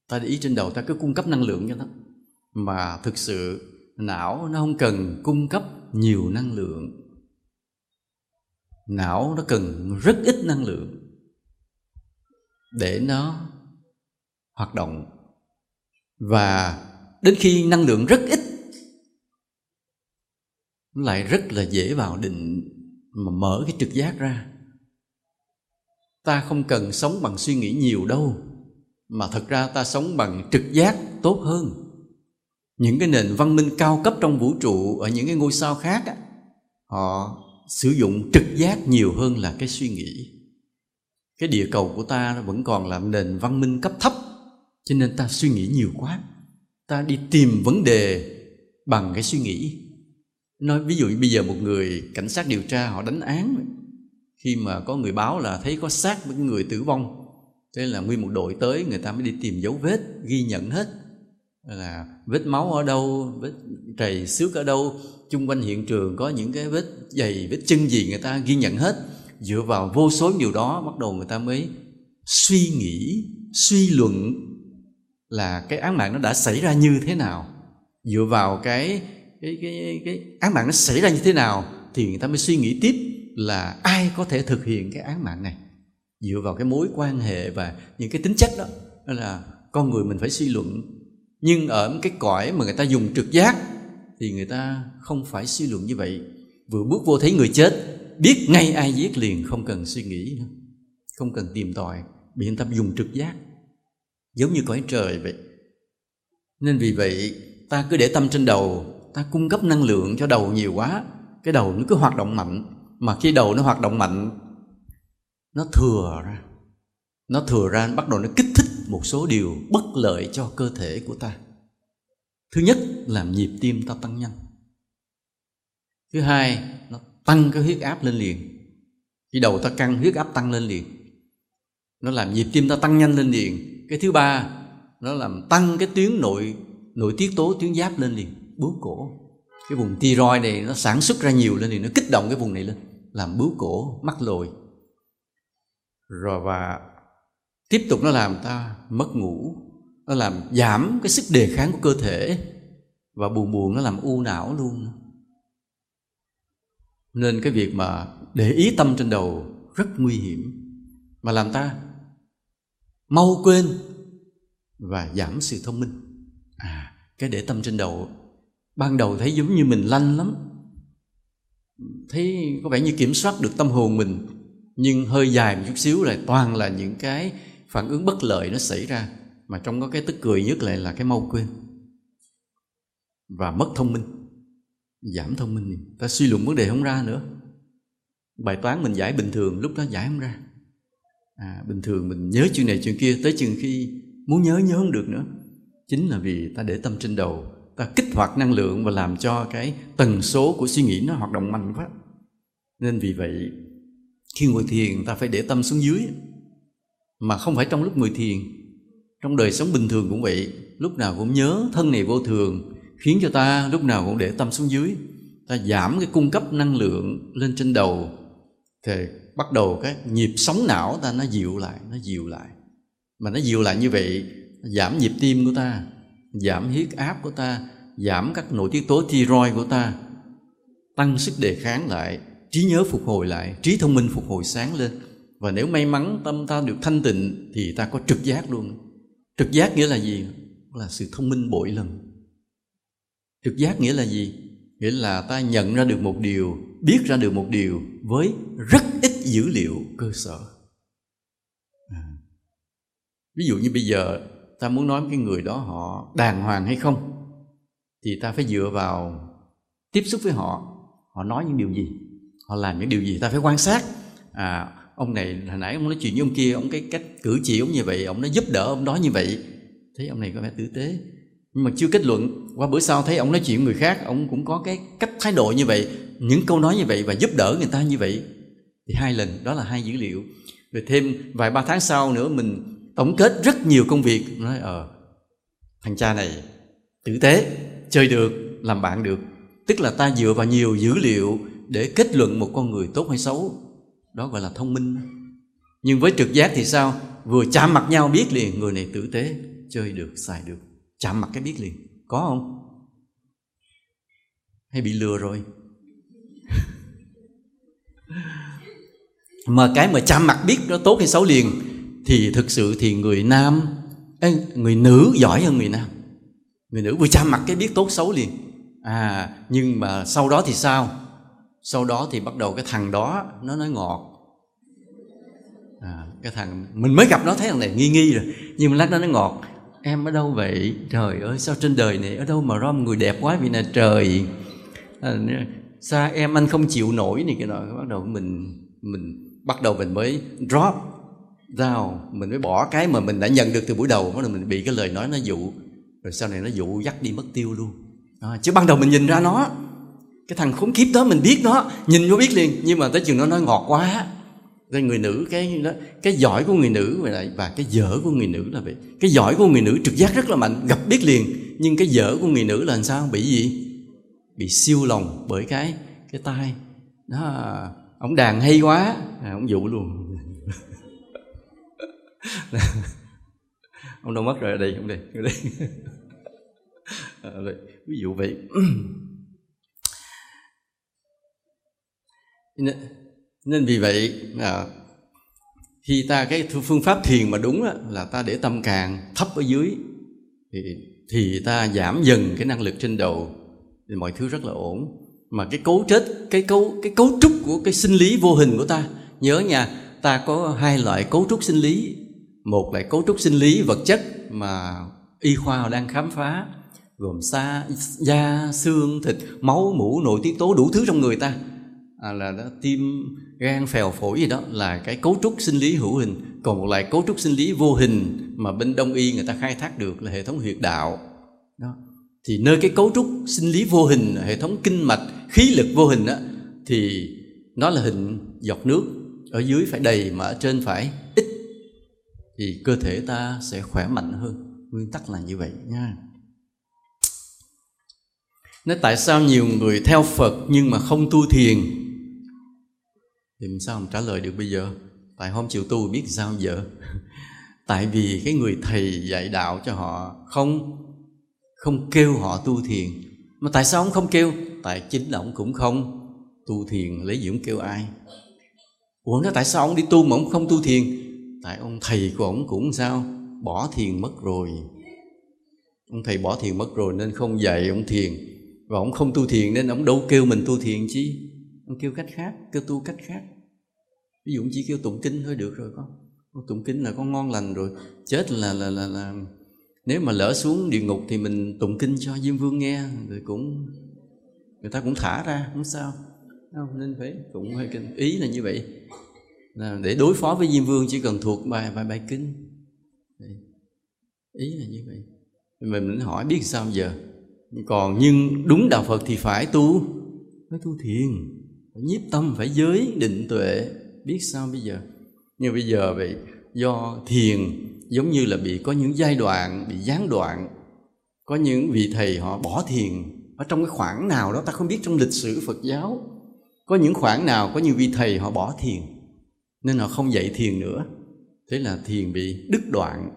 Ta để ý trên đầu, ta cứ cung cấp năng lượng cho nó. Mà thực sự, não nó không cần cung cấp nhiều năng lượng. Não nó cần rất ít năng lượng để nó hoạt động. Và đến khi năng lượng rất ít lại rất là dễ vào định mà mở cái trực giác ra. Ta không cần sống bằng suy nghĩ nhiều đâu mà thật ra ta sống bằng trực giác tốt hơn. Những cái nền văn minh cao cấp trong vũ trụ ở những cái ngôi sao khác á, họ sử dụng trực giác nhiều hơn là cái suy nghĩ cái địa cầu của ta vẫn còn là nền văn minh cấp thấp, cho nên ta suy nghĩ nhiều quá. Ta đi tìm vấn đề bằng cái suy nghĩ. Nói ví dụ như bây giờ một người cảnh sát điều tra họ đánh án, khi mà có người báo là thấy có xác với người tử vong, thế là nguyên một đội tới, người ta mới đi tìm dấu vết, ghi nhận hết. Là vết máu ở đâu, vết trầy xước ở đâu, chung quanh hiện trường có những cái vết giày vết chân gì người ta ghi nhận hết dựa vào vô số điều đó, bắt đầu người ta mới suy nghĩ, suy luận là cái án mạng nó đã xảy ra như thế nào. Dựa vào cái cái cái cái án mạng nó xảy ra như thế nào thì người ta mới suy nghĩ tiếp là ai có thể thực hiện cái án mạng này. Dựa vào cái mối quan hệ và những cái tính chất đó đó là con người mình phải suy luận. Nhưng ở cái cõi mà người ta dùng trực giác thì người ta không phải suy luận như vậy. Vừa bước vô thấy người chết biết ngay ai giết liền, không cần suy nghĩ nữa. Không cần tìm tòi, bị tâm ta dùng trực giác. Giống như cõi trời vậy. Nên vì vậy, ta cứ để tâm trên đầu. Ta cung cấp năng lượng cho đầu nhiều quá. Cái đầu nó cứ hoạt động mạnh. Mà khi đầu nó hoạt động mạnh, nó thừa ra. Nó thừa ra, bắt đầu nó kích thích một số điều bất lợi cho cơ thể của ta. Thứ nhất làm nhịp tim ta tăng nhanh. Thứ hai, nó tăng cái huyết áp lên liền. Khi đầu ta căng, huyết áp tăng lên liền. Nó làm nhịp tim ta tăng nhanh lên liền. Cái thứ ba, nó làm tăng cái tuyến nội nội tiết tố, tuyến giáp lên liền. Bướu cổ. Cái vùng tiroid này nó sản xuất ra nhiều lên thì nó kích động cái vùng này lên, làm bướu cổ mắc lồi. Rồi và tiếp tục nó làm ta mất ngủ. Nó làm giảm cái sức đề kháng của cơ thể. Và buồn buồn nó làm u não luôn nên cái việc mà để ý tâm trên đầu rất nguy hiểm. Mà làm ta mau quên và giảm sự thông minh. À cái để tâm trên đầu, ban đầu thấy giống như mình lanh lắm. Thấy có vẻ như kiểm soát được tâm hồn mình, nhưng hơi dài một chút xíu là toàn là những cái phản ứng bất lợi nó xảy ra. Mà trong có cái tức cười nhất lại là cái mau quên và mất thông minh giảm thông minh ta suy luận vấn đề không ra nữa. Bài toán mình giải bình thường lúc đó giải không ra. À, bình thường mình nhớ chuyện này chuyện kia tới chừng khi muốn nhớ nhớ không được nữa. Chính là vì ta để tâm trên đầu ta kích hoạt năng lượng và làm cho cái tần số của suy nghĩ nó hoạt động mạnh quá. Nên vì vậy khi ngồi thiền ta phải để tâm xuống dưới. Mà không phải trong lúc ngồi thiền trong đời sống bình thường cũng vậy. Lúc nào cũng nhớ thân này vô thường khiến cho ta lúc nào cũng để tâm xuống dưới. Ta giảm cái cung cấp năng lượng lên trên đầu. Thì bắt đầu cái nhịp sống não ta nó dịu lại, nó dịu lại. Mà nó dịu lại như vậy giảm nhịp tim của ta, giảm huyết áp của ta, giảm các nội tiết tố thyroid của ta, tăng sức đề kháng lại, trí nhớ phục hồi lại, trí thông minh phục hồi sáng lên. Và nếu may mắn tâm ta được thanh tịnh thì ta có trực giác luôn. Trực giác nghĩa là gì? Là sự thông minh bội lần trực giác nghĩa là gì? Nghĩa là ta nhận ra được một điều, biết ra được một điều với rất ít dữ liệu cơ sở. À. ví dụ như bây giờ ta muốn nói cái người đó họ đàng hoàng hay không, thì ta phải dựa vào tiếp xúc với họ. Họ nói những điều gì? Họ làm những điều gì? Ta phải quan sát. À ông này hồi nãy ông nói chuyện với ông kia, ông cái cách cử chỉ ông như vậy, ông nó giúp đỡ ông đó như vậy. Thấy ông này có vẻ tử tế nhưng mà chưa kết luận. Qua bữa sau thấy ông nói chuyện với người khác, ông cũng có cái cách thái độ như vậy, những câu nói như vậy và giúp đỡ người ta như vậy. Thì hai lần, đó là hai dữ liệu. Rồi thêm vài ba tháng sau nữa, mình tổng kết rất nhiều công việc. Nói ờ thằng cha này tử tế, chơi được, làm bạn được. Tức là ta dựa vào nhiều dữ liệu để kết luận một con người tốt hay xấu. Đó gọi là thông minh. Nhưng với trực giác thì sao? Vừa chạm mặt nhau biết liền, người này tử tế, chơi được, xài được chạm mặt cái biết liền. Có không? Hay bị lừa rồi? Mà cái mà chạm mặt biết nó tốt hay xấu liền thì thực sự thì người nam người nữ giỏi hơn người nam. Người nữ vừa chạm mặt cái biết tốt xấu liền. À nhưng mà sau đó thì sao? Sau đó thì bắt đầu cái thằng đó nó nói ngọt. À, cái thằng mình mới gặp nó thấy thằng này nghi nghi rồi nhưng mà lát nó nói ngọt em ở đâu vậy? Trời ơi sao trên đời này ở đâu mà ra một người đẹp quá vì nè trời. À, sao em anh không chịu nổi này cái nọ. Bắt đầu mình mình bắt đầu mình mới drop down. Mình mới bỏ cái mà mình đã nhận được từ buổi đầu. Bắt đầu mình bị cái lời nói nó dụ. Rồi sau này nó dụ dắt đi mất tiêu luôn. À, chứ ban đầu mình nhìn ra nó cái thằng khốn kiếp đó mình biết nó nhìn nó biết liền. Nhưng mà tới chừng nó nói ngọt quá cái người nữ cái đó cái giỏi của người nữ và lại và cái dở của người nữ là vậy. Cái giỏi của người nữ trực giác rất là mạnh gặp biết liền. Nhưng cái dở của người nữ là làm sao? Bị gì? Bị siêu lòng bởi cái cái tai. Đó ông đàn hay quá. À, ông dụ luôn. Ông đâu mất rồi đây ông đây đây à, ví dụ vậy. nên, vì vậy à, khi ta cái phương pháp thiền mà đúng á, là ta để tâm càng thấp ở dưới thì thì ta giảm dần cái năng lực trên đầu thì mọi thứ rất là ổn. Mà cái cấu chết cái cấu cái cấu trúc của cái sinh lý vô hình của ta nhớ nha ta có hai loại cấu trúc sinh lý. Một là cấu trúc sinh lý vật chất mà y khoa đang khám phá gồm xa da xương thịt máu mũ nội tiết tố đủ thứ trong người ta à, là đó, tim gan phèo phổi gì đó là cái cấu trúc sinh lý hữu hình. Còn một loại cấu trúc sinh lý vô hình mà bên đông y người ta khai thác được là hệ thống huyệt đạo. Đó. Thì nơi cái cấu trúc sinh lý vô hình hệ thống kinh mạch khí lực vô hình đó thì nó là hình giọt nước. Ở dưới phải đầy mà ở trên phải ít. Thì cơ thể ta sẽ khỏe mạnh hơn. Nguyên tắc là như vậy nha. Nói tại sao nhiều người theo Phật nhưng mà không tu thiền? Thì mình sao không trả lời được bây giờ? Tại hôm chiều tu biết sao giờ? Tại vì cái người thầy dạy đạo cho họ không Không kêu họ tu thiền. Mà tại sao ông không kêu? Tại chính là ông cũng không tu thiền Lấy gì ông kêu ai. Ủa, nó tại sao ông đi tu mà ông không tu thiền? Tại ông thầy của ông cũng sao? Bỏ thiền mất rồi. Ông thầy bỏ thiền mất rồi nên không dạy ông thiền. Và ông không tu thiền nên ông đâu kêu mình tu thiền chứ? ông kêu cách khác, kêu tu cách khác ví dụ chỉ kêu tụng kinh thôi được rồi con. Tụng kinh là con ngon lành rồi. Chết là là là là nếu mà lỡ xuống địa ngục thì mình tụng kinh cho diêm vương nghe, rồi cũng, người ta cũng thả ra, không sao. Không? Nên phải tụng hơi kinh. Ý là như vậy. Là để đối phó với diêm vương chỉ cần thuộc bài bài bài kinh. Ý là như vậy. Mình mình hỏi biết sao giờ? Còn nhưng đúng đạo phật thì phải tu. Phải tu thiền. Phải nhiếp tâm, phải giới định tuệ biết sao bây giờ? Nhưng bây giờ vậy, do thiền giống như là bị có những giai đoạn, bị gián đoạn. Có những vị thầy họ bỏ thiền ở trong cái khoảng nào đó, ta không biết trong lịch sử phật giáo. Có những khoảng nào có những vị thầy họ bỏ thiền, nên họ không dạy thiền nữa. Thế là thiền bị đứt đoạn,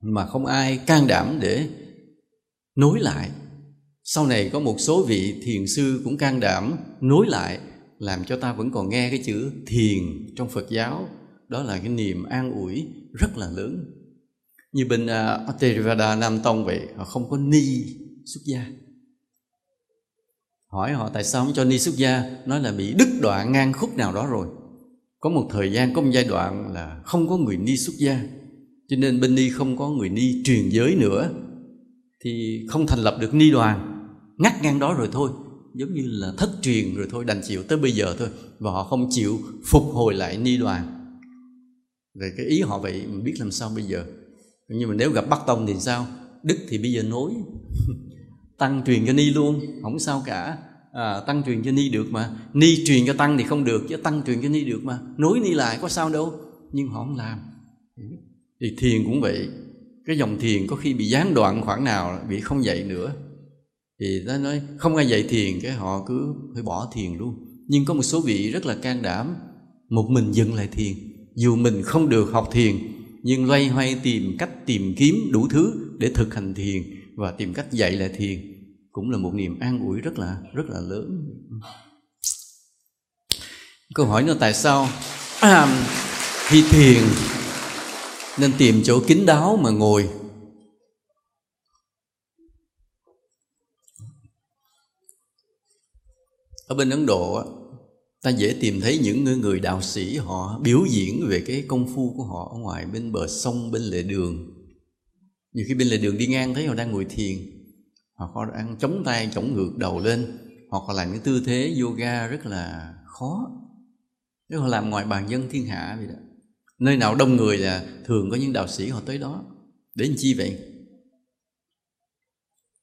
mà không ai can đảm để nối lại. Sau này có một số vị thiền sư cũng can đảm nối lại làm cho ta vẫn còn nghe cái chữ thiền trong phật giáo. Đó là cái niềm an ủi rất là lớn. Như bên à, uh, Theravada Nam Tông vậy họ không có ni xuất gia. Hỏi họ tại sao không cho ni xuất gia nói là bị đứt đoạn ngang khúc nào đó rồi. Có một thời gian có một giai đoạn là không có người ni xuất gia. Cho nên bên ni không có người ni truyền giới nữa. Thì không thành lập được ni đoàn. Ngắt ngang đó rồi thôi giống như là thất truyền rồi thôi đành chịu tới bây giờ thôi. Và họ không chịu phục hồi lại ni đoàn. Về cái ý họ vậy mình biết làm sao bây giờ. Nhưng mà nếu gặp bắc tông thì sao? Đức thì bây giờ nối. Tăng truyền cho ni luôn không sao cả. À, tăng truyền cho ni được mà. Ni truyền cho tăng thì không được chứ tăng truyền cho ni được mà. Nối ni lại có sao đâu. Nhưng họ không làm. Thì thiền cũng vậy. Cái dòng thiền có khi bị gián đoạn khoảng nào bị không dậy nữa thì ta nói không ai dạy thiền cái họ cứ phải bỏ thiền luôn. Nhưng có một số vị rất là can đảm một mình dừng lại thiền. Dù mình không được học thiền nhưng loay hoay tìm cách tìm kiếm đủ thứ để thực hành thiền và tìm cách dạy lại thiền cũng là một niềm an ủi rất là rất là lớn. Câu hỏi nữa tại sao? À, khi thiền nên tìm chỗ kín đáo mà ngồi. Ở bên ấn độ ta dễ tìm thấy những người đạo sĩ họ biểu diễn về cái công phu của họ ở ngoài bên bờ sông, bên lề đường. Nhiều khi bên lề đường đi ngang thấy họ đang ngồi thiền, hoặc họ đang chống tay, chống ngược đầu lên, hoặc họ làm những tư thế yoga rất là khó. Nếu họ làm ngoài bàn dân thiên hạ vậy đó, nơi nào đông người là thường có những đạo sĩ họ tới đó. Để làm chi vậy?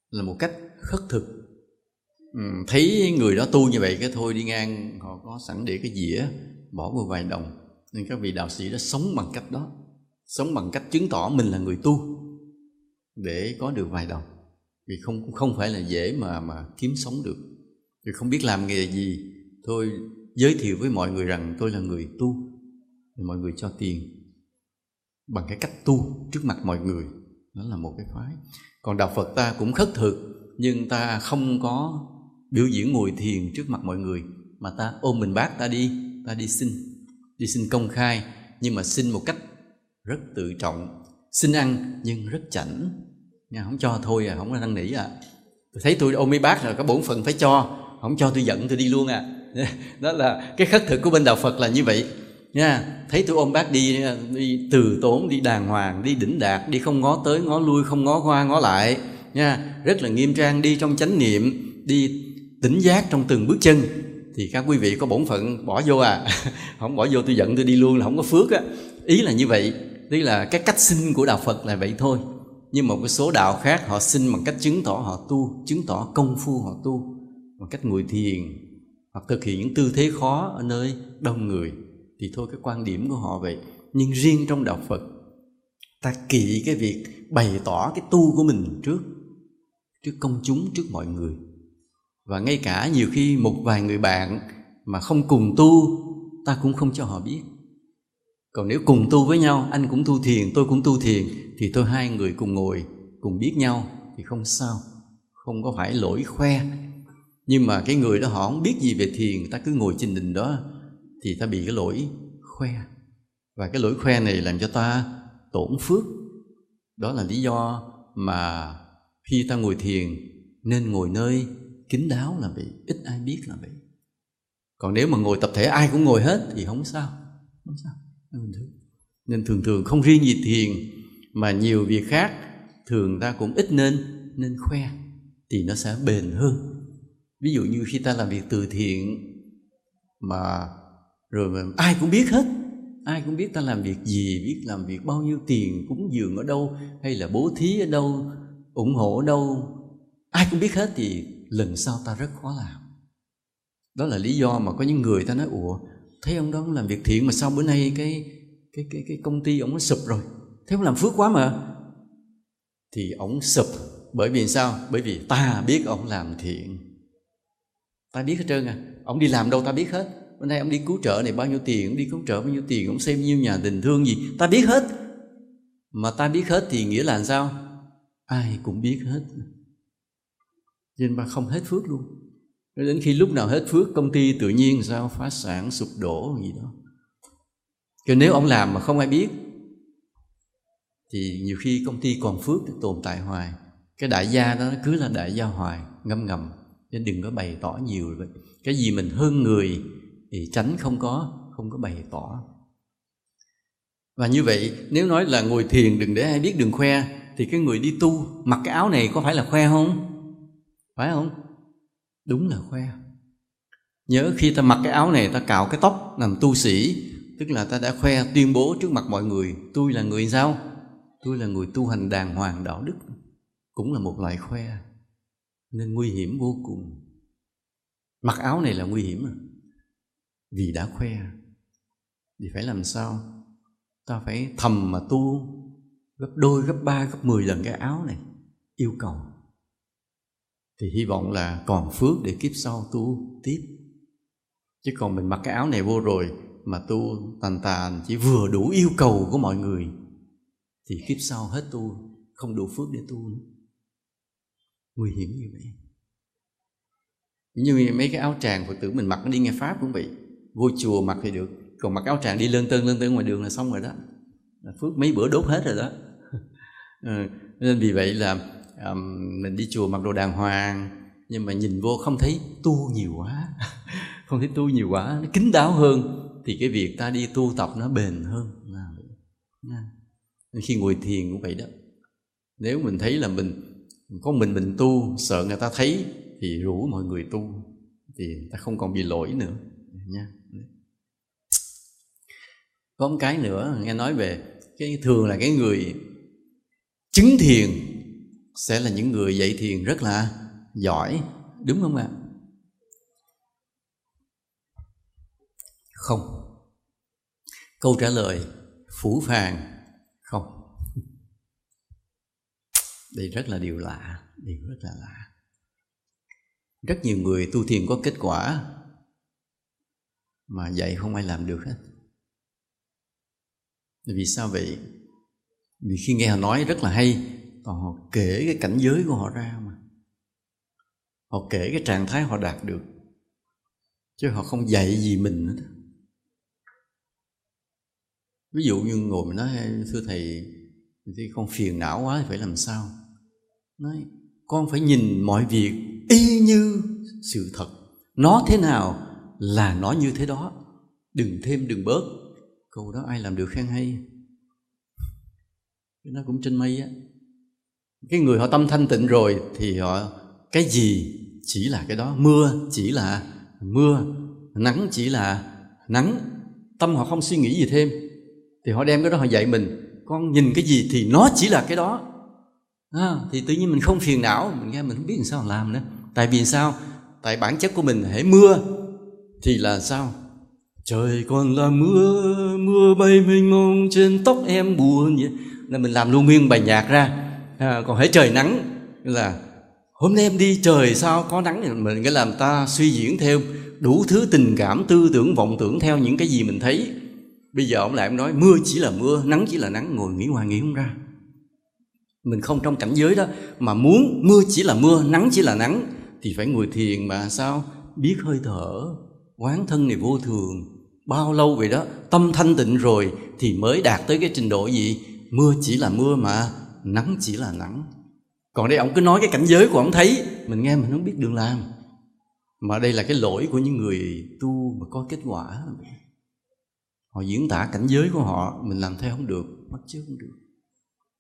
Là một cách khất thực. Ừ, thấy người đó tu như vậy cái thôi đi ngang, họ có sẵn để cái dĩa, bỏ vào vài đồng. Nên các vị đạo sĩ đã sống bằng cách đó, sống bằng cách chứng tỏ mình là người tu để có được vài đồng. Vì không không phải là dễ mà mà kiếm sống được. Vì không biết làm nghề gì, thôi giới thiệu với mọi người rằng tôi là người tu, thì mọi người cho tiền bằng cái cách tu trước mặt mọi người. Đó là một cái phái còn đạo phật ta cũng khất thực, nhưng ta không có biểu diễn ngồi thiền trước mặt mọi người. Mà ta ôm mình bác, ta đi ta đi xin đi xin công khai. Nhưng mà xin một cách rất tự trọng. Xin ăn, nhưng rất chảnh. Nha không cho thôi à không có năn nỉ à. Thấy tôi ôm mấy bác là có bổn phận phải cho. Không cho tôi giận, tôi đi luôn à. Đó là cái khất thực của bên đạo phật là như vậy. Nha, thấy tôi ôm bác đi đi từ tốn, đi đàng hoàng, đi đỉnh đạt, đi không ngó tới, ngó lui, không ngó qua, ngó lại. Nha, rất là nghiêm trang, đi trong chánh niệm, đi tỉnh giác trong từng bước chân. Thì các quý vị có bổn phận bỏ vô à. Không bỏ vô tôi giận tôi đi luôn là không có phước á. Ý là như vậy, tức là cái cách sinh của đạo phật là vậy thôi. Nhưng một cái số đạo khác họ sinh bằng cách chứng tỏ họ tu, chứng tỏ công phu họ tu, bằng cách ngồi thiền, hoặc thực hiện những tư thế khó ở nơi đông người. Thì thôi, cái quan điểm của họ vậy. Nhưng riêng trong đạo phật, ta kỵ cái việc bày tỏ cái tu của mình trước trước công chúng, trước mọi người và ngay cả nhiều khi một vài người bạn mà không cùng tu, ta cũng không cho họ biết. Còn nếu cùng tu với nhau, anh cũng tu thiền, tôi cũng tu thiền, thì tôi hai người cùng ngồi, cùng biết nhau thì không sao, không có phải lỗi khoe. Nhưng mà cái người đó họ không biết gì về thiền, ta cứ ngồi trên đình đó thì ta bị cái lỗi khoe. Và cái lỗi khoe này làm cho ta tổn phước. Đó là lý do mà khi ta ngồi thiền, nên ngồi nơi kín đáo là vậy ít ai biết là vậy còn nếu mà ngồi tập thể, ai cũng ngồi hết thì không sao không sao nên thường thường không riêng gì thiền, mà nhiều việc khác thường ta cũng ít nên nên khoe, thì nó sẽ bền hơn. Ví dụ như khi ta làm việc từ thiện, mà rồi mà ai cũng biết hết, ai cũng biết ta làm việc gì, biết làm việc bao nhiêu tiền, cúng dường ở đâu, hay là bố thí ở đâu, ủng hộ ở đâu, ai cũng biết hết thì lần sau ta rất khó làm. Đó là lý do mà có những người ta nói, ủa, thấy ông đó làm việc thiện mà sao bữa nay cái cái cái cái công ty ông nó sụp rồi? Thế ông làm phước quá mà. Thì ông sụp. Bởi vì sao? Bởi vì ta biết ông làm thiện. Ta biết hết trơn à. Ông đi làm đâu ta biết hết. Bữa nay ông đi cứu trợ này bao nhiêu tiền ông đi cứu trợ bao nhiêu tiền ông xem nhiêu nhà tình thương gì, ta biết hết. Mà ta biết hết thì nghĩa là sao? Ai cũng biết hết nên mà không hết phước luôn. Đến khi lúc nào hết phước, công ty tự nhiên sao? Phá sản, sụp đổ, gì đó. Cho nếu ông làm mà không ai biết, thì nhiều khi công ty còn phước tồn tại hoài. Cái đại gia đó cứ là đại gia hoài, ngâm ngầm. Nên đừng có bày tỏ nhiều vậy. Cái gì mình hơn người thì tránh không có không có bày tỏ. Và như vậy, nếu nói là ngồi thiền đừng để ai biết đừng khoe, thì cái người đi tu mặc cái áo này có phải là khoe không? Phải không? Đúng là khoe. Nhớ khi ta mặc cái áo này, ta cạo cái tóc làm tu sĩ, tức là ta đã khoe, tuyên bố trước mặt mọi người, tôi là người sao? Tôi là người tu hành đàng hoàng đạo đức. Cũng là một loại khoe, nên nguy hiểm vô cùng. Mặc áo này là nguy hiểm à? vì đã khoe, thì phải làm sao? Ta phải thầm mà tu gấp đôi, gấp ba, gấp mười lần cái áo này, yêu cầu thì hy vọng là còn phước để kiếp sau tu tiếp. Chứ còn mình mặc cái áo này vô rồi mà tu tàn tàn chỉ vừa đủ yêu cầu của mọi người thì kiếp sau hết tu không đủ phước để tu nữa. Nguy hiểm như vậy. Như mấy cái áo tràng phật tử mình mặc đi nghe pháp cũng vậy. Vô chùa mặc thì được còn mặc áo tràng đi lơn tơn lơn tơn ngoài đường là xong rồi đó. Là phước mấy bữa đốt hết rồi đó. Ừ, nên vì vậy là um, mình đi chùa mặc đồ đàng hoàng nhưng mà nhìn vô không thấy tu nhiều quá. Không thấy tu nhiều quá nó kín đáo hơn. Thì cái việc ta đi tu tập nó bền hơn. Nên khi ngồi thiền cũng vậy đó. Nếu mình thấy là mình có mình mình tu sợ người ta thấy thì rủ mọi người tu thì ta không còn bị lỗi nữa. Nha. Có một cái nữa nghe nói về cái thường là cái người chứng thiền sẽ là những người dạy thiền rất là giỏi, đúng không ạ? Không. Câu trả lời, phủ phàng, không. Đây rất là điều lạ, điều rất là lạ. Rất nhiều người tu thiền có kết quả mà dạy không ai làm được hết. Vì sao vậy? Vì khi nghe họ nói rất là hay còn họ kể cái cảnh giới của họ ra mà. Họ kể cái trạng thái họ đạt được. Chứ họ không dạy gì mình nữa ví dụ như ngồi mình nói thưa thầy thì con phiền não quá thì phải làm sao? Nói, con phải nhìn mọi việc y như sự thật. Nó thế nào là nó như thế đó. Đừng thêm, đừng bớt. Câu đó ai làm được khen hay? Nó cũng trên mây á cái người họ tâm thanh tịnh rồi thì họ cái gì chỉ là cái đó. Mưa chỉ là mưa nắng chỉ là nắng. Tâm họ không suy nghĩ gì thêm. Thì họ đem cái đó họ dạy mình. Con nhìn cái gì thì nó chỉ là cái đó. À, thì tự nhiên mình không phiền não. Mình nghe mình không biết làm sao làm nữa. Tại vì sao? Tại bản chất của mình hễ mưa thì là sao? Trời còn là mưa mưa bay mênh mông trên tóc em buồn vậy. Là mình làm luôn nguyên bài nhạc ra à, còn hãy trời nắng là hôm nay em đi trời sao có nắng? Thì mình cái làm ta suy diễn theo đủ thứ tình cảm tư tưởng vọng tưởng theo những cái gì mình thấy. Bây giờ ông lại ông nói mưa chỉ là mưa nắng chỉ là nắng ngồi nghĩ hoài nghĩ không ra. Mình không trong cảnh giới đó mà muốn mưa chỉ là mưa nắng chỉ là nắng thì phải ngồi thiền mà sao? Biết hơi thở quán thân này vô thường. Bao lâu vậy đó tâm thanh tịnh rồi thì mới đạt tới cái trình độ gì? Mưa chỉ là mưa mà nắng chỉ là nắng. Còn đây ông cứ nói cái cảnh giới của ông thấy, mình nghe mình không biết đường làm. Mà đây là cái lỗi của những người tu mà có kết quả. Họ diễn tả cảnh giới của họ, mình làm theo không được, bắt chước không được.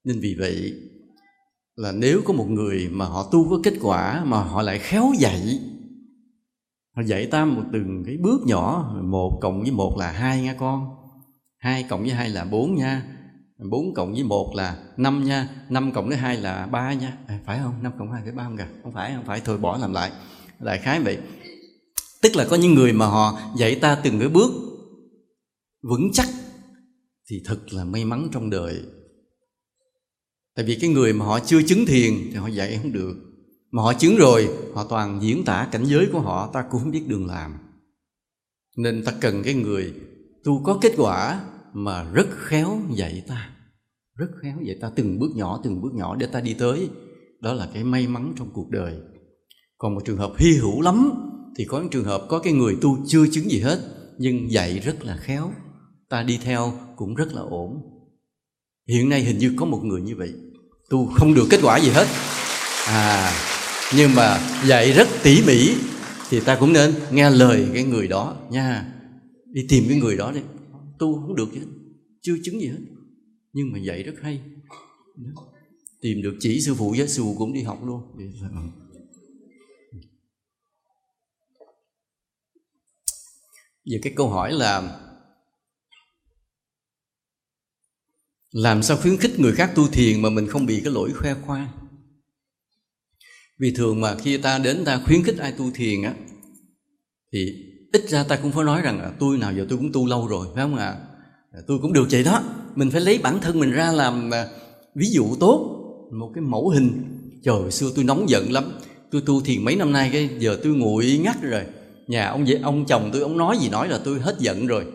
Nên vì vậy là nếu có một người mà họ tu có kết quả mà họ lại khéo dạy, họ dạy ta một từng cái bước nhỏ, một cộng với một là hai nha con, hai cộng với hai là bốn nha 4 cộng với 1 là 5 nha. 5 cộng với 2 là 3 nha. À, Phải không? 5 cộng 2 phải 3 không kìa. Không phải, không phải, thôi bỏ làm lại. Đại khái vậy. Tức là có những người mà họ dạy ta từng cái bước Vững chắc Thì thật là may mắn trong đời. Tại vì cái người mà họ chưa chứng thiền thì họ dạy không được. Mà họ chứng rồi họ toàn diễn tả cảnh giới của họ ta cũng không biết đường làm. Nên ta cần cái người tu có kết quả mà rất khéo dạy ta. Rất khéo dạy ta từng bước nhỏ, từng bước nhỏ để ta đi tới. Đó là cái may mắn trong cuộc đời. Còn một trường hợp hy hữu lắm thì có những trường hợp có cái người tu chưa chứng gì hết, nhưng dạy rất là khéo. Ta đi theo cũng rất là ổn. Hiện nay hình như có một người như vậy. Tu không được kết quả gì hết. À nhưng mà dạy rất tỉ mỉ thì ta cũng nên nghe lời cái người đó nha. Đi tìm cái người đó đi tu không được gì hết, chưa chứng gì hết. Nhưng mà dạy rất hay. Tìm được chỉ sư phụ giáo sư phụ cũng đi học luôn. Giờ cái câu hỏi là, làm sao khuyến khích người khác tu thiền mà mình không bị cái lỗi khoe khoang? Vì thường mà khi ta đến ta khuyến khích ai tu thiền á, thì ít ra ta cũng phải nói rằng là tôi nào giờ tôi cũng tu lâu rồi, phải không ạ? À? tôi cũng được vậy đó. Mình phải lấy bản thân mình ra làm à, ví dụ tốt, một cái mẫu hình. Trời, xưa tôi nóng giận lắm. Tôi tu thiền mấy năm nay cái giờ tôi nguội ngắt rồi. Nhà ông ông chồng tôi, ông nói gì nói là tôi hết giận rồi.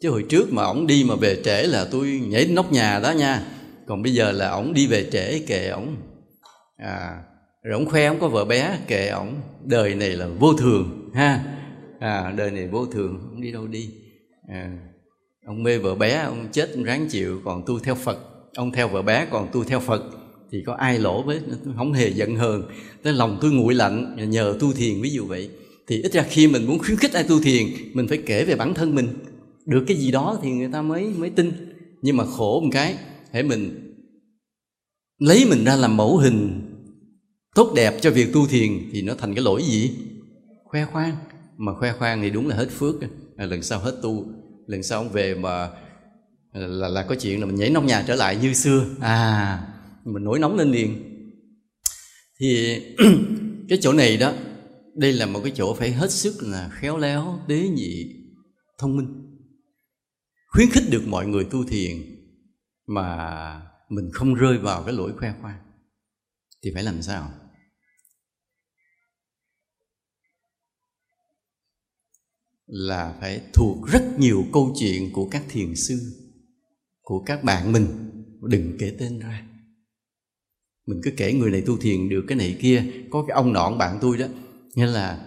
Chứ hồi trước mà ổng đi mà về trễ là tôi nhảy nóc nhà đó nha. Còn bây giờ là ổng đi về trễ kệ ổng. À rồi ổng khoe, ổng có vợ bé kệ ổng. Đời này là vô thường, ha? À đời này vô thường không đi đâu đi. À, ông mê vợ bé ông chết ông ráng chịu còn tu theo phật. Ông theo vợ bé còn tu theo phật. Thì có ai lỗ với không hề giận hờn. Tới lòng tôi nguội lạnh nhờ tu thiền ví dụ vậy. Thì ít ra khi mình muốn khuyến khích ai tu thiền mình phải kể về bản thân mình. Được cái gì đó thì người ta mới mới tin. Nhưng mà khổ một cái hãy mình lấy mình ra làm mẫu hình tốt đẹp cho việc tu thiền thì nó thành cái lỗi gì? Khoe khoang mà khoe khoang thì đúng là hết phước à, lần sau hết tu. Lần sau ông về mà là là có chuyện là mình nhảy nóc nhà trở lại như xưa. À. Mình nổi nóng lên liền. Thì cái chỗ này đó đây là một cái chỗ phải hết sức là khéo léo tế nhị thông minh. Khuyến khích được mọi người tu thiền mà mình không rơi vào cái lỗi khoe khoang. Thì phải làm sao là phải thuộc rất nhiều câu chuyện của các thiền sư của các bạn mình. Đừng kể tên ra. Mình cứ kể người này tu thiền được cái này kia có cái ông nọ bạn tôi đó. Nghĩa là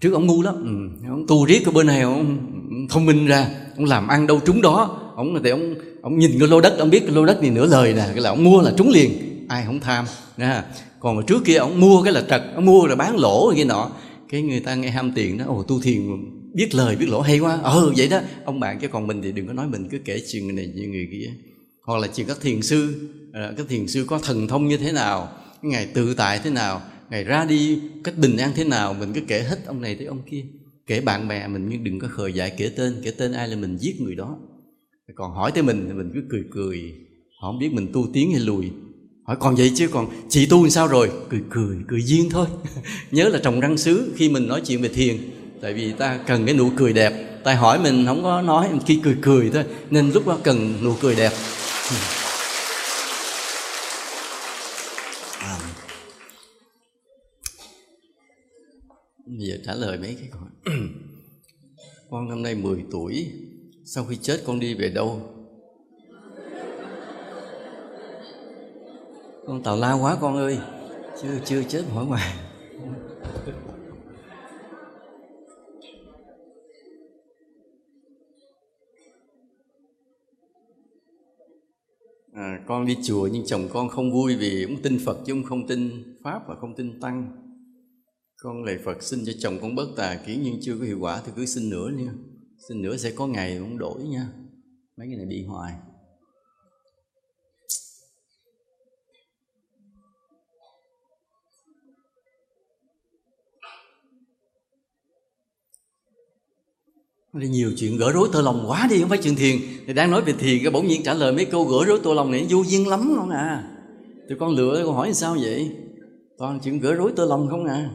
trước ông ngu lắm. Ừ, ông tu riết ở bên này ông thông minh ra ông làm ăn đâu trúng đó. Ông thì ông ông nhìn cái lô đất ông biết cái lô đất này nửa lời nè cái là ông mua là trúng liền. Ai không tham nha. Còn mà trước kia ông mua cái là trật ông mua rồi bán lỗ rồi kia nọ. Cái người ta nghe ham tiền đó ồ tu thiền biết lời, biết lỗ, hay quá. Ờ vậy đó. Ông bạn chứ còn mình thì đừng có nói mình, cứ kể chuyện này như người kia. Hoặc là chuyện các thiền sư. Ờ, các thiền sư có thần thông như thế nào ngày tự tại thế nào ngày ra đi cách bình an thế nào, mình cứ kể hết ông này tới ông kia. Kể bạn bè mình nhưng đừng có khờ dại kể tên kể tên ai là mình giết người đó. Còn hỏi tới mình thì mình cứ cười cười. Họ không biết mình tu tiến hay lùi. Hỏi, còn vậy chứ? Còn chị tu làm sao rồi? Cười cười cười duyên thôi. Nhớ là trồng răng sứ khi mình nói chuyện về thiền tại vì ta cần cái nụ cười đẹp. Ta hỏi mình không có nói khi cười cười thôi. Nên lúc đó cần nụ cười đẹp. À. bây giờ trả lời mấy cái câu con năm nay 10 tuổi. Sau khi chết con đi về đâu? Con tào lao quá con ơi. Chưa chưa chết hỏi ngoài à, con đi chùa nhưng chồng con không vui vì ông tin Phật chứ ông không tin Pháp và không tin Tăng. Con lạy Phật xin cho chồng con bớt tà kiến nhưng chưa có hiệu quả thì cứ xin nữa nha. Xin nữa sẽ có ngày ông đổi nha. Mấy cái này bị hoài. Nhiều chuyện gỡ rối tơ lòng quá đi, không phải chuyện thiền. Thì đang nói về thiền, cái bỗng nhiên trả lời mấy câu gỡ rối tơ lòng này, vô duyên lắm không à? Thì con lựa con hỏi sao vậy? Toàn chuyện gỡ rối tơ lòng không à?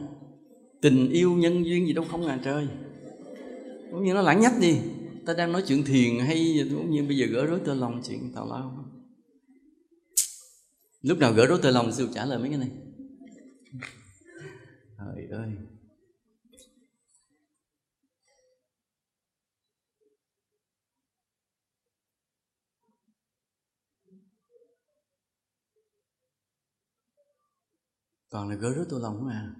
Tình yêu nhân duyên gì đâu không à trời. Cũng như nó lãng nhách đi. Ta đang nói chuyện thiền hay cũng như bây giờ gỡ rối tơ lòng chuyện tào lao. Lúc nào gỡ rối tơ lòng, sư trả lời mấy cái này. Trời ơi. Toàn là gỡ rất tôi lòng mà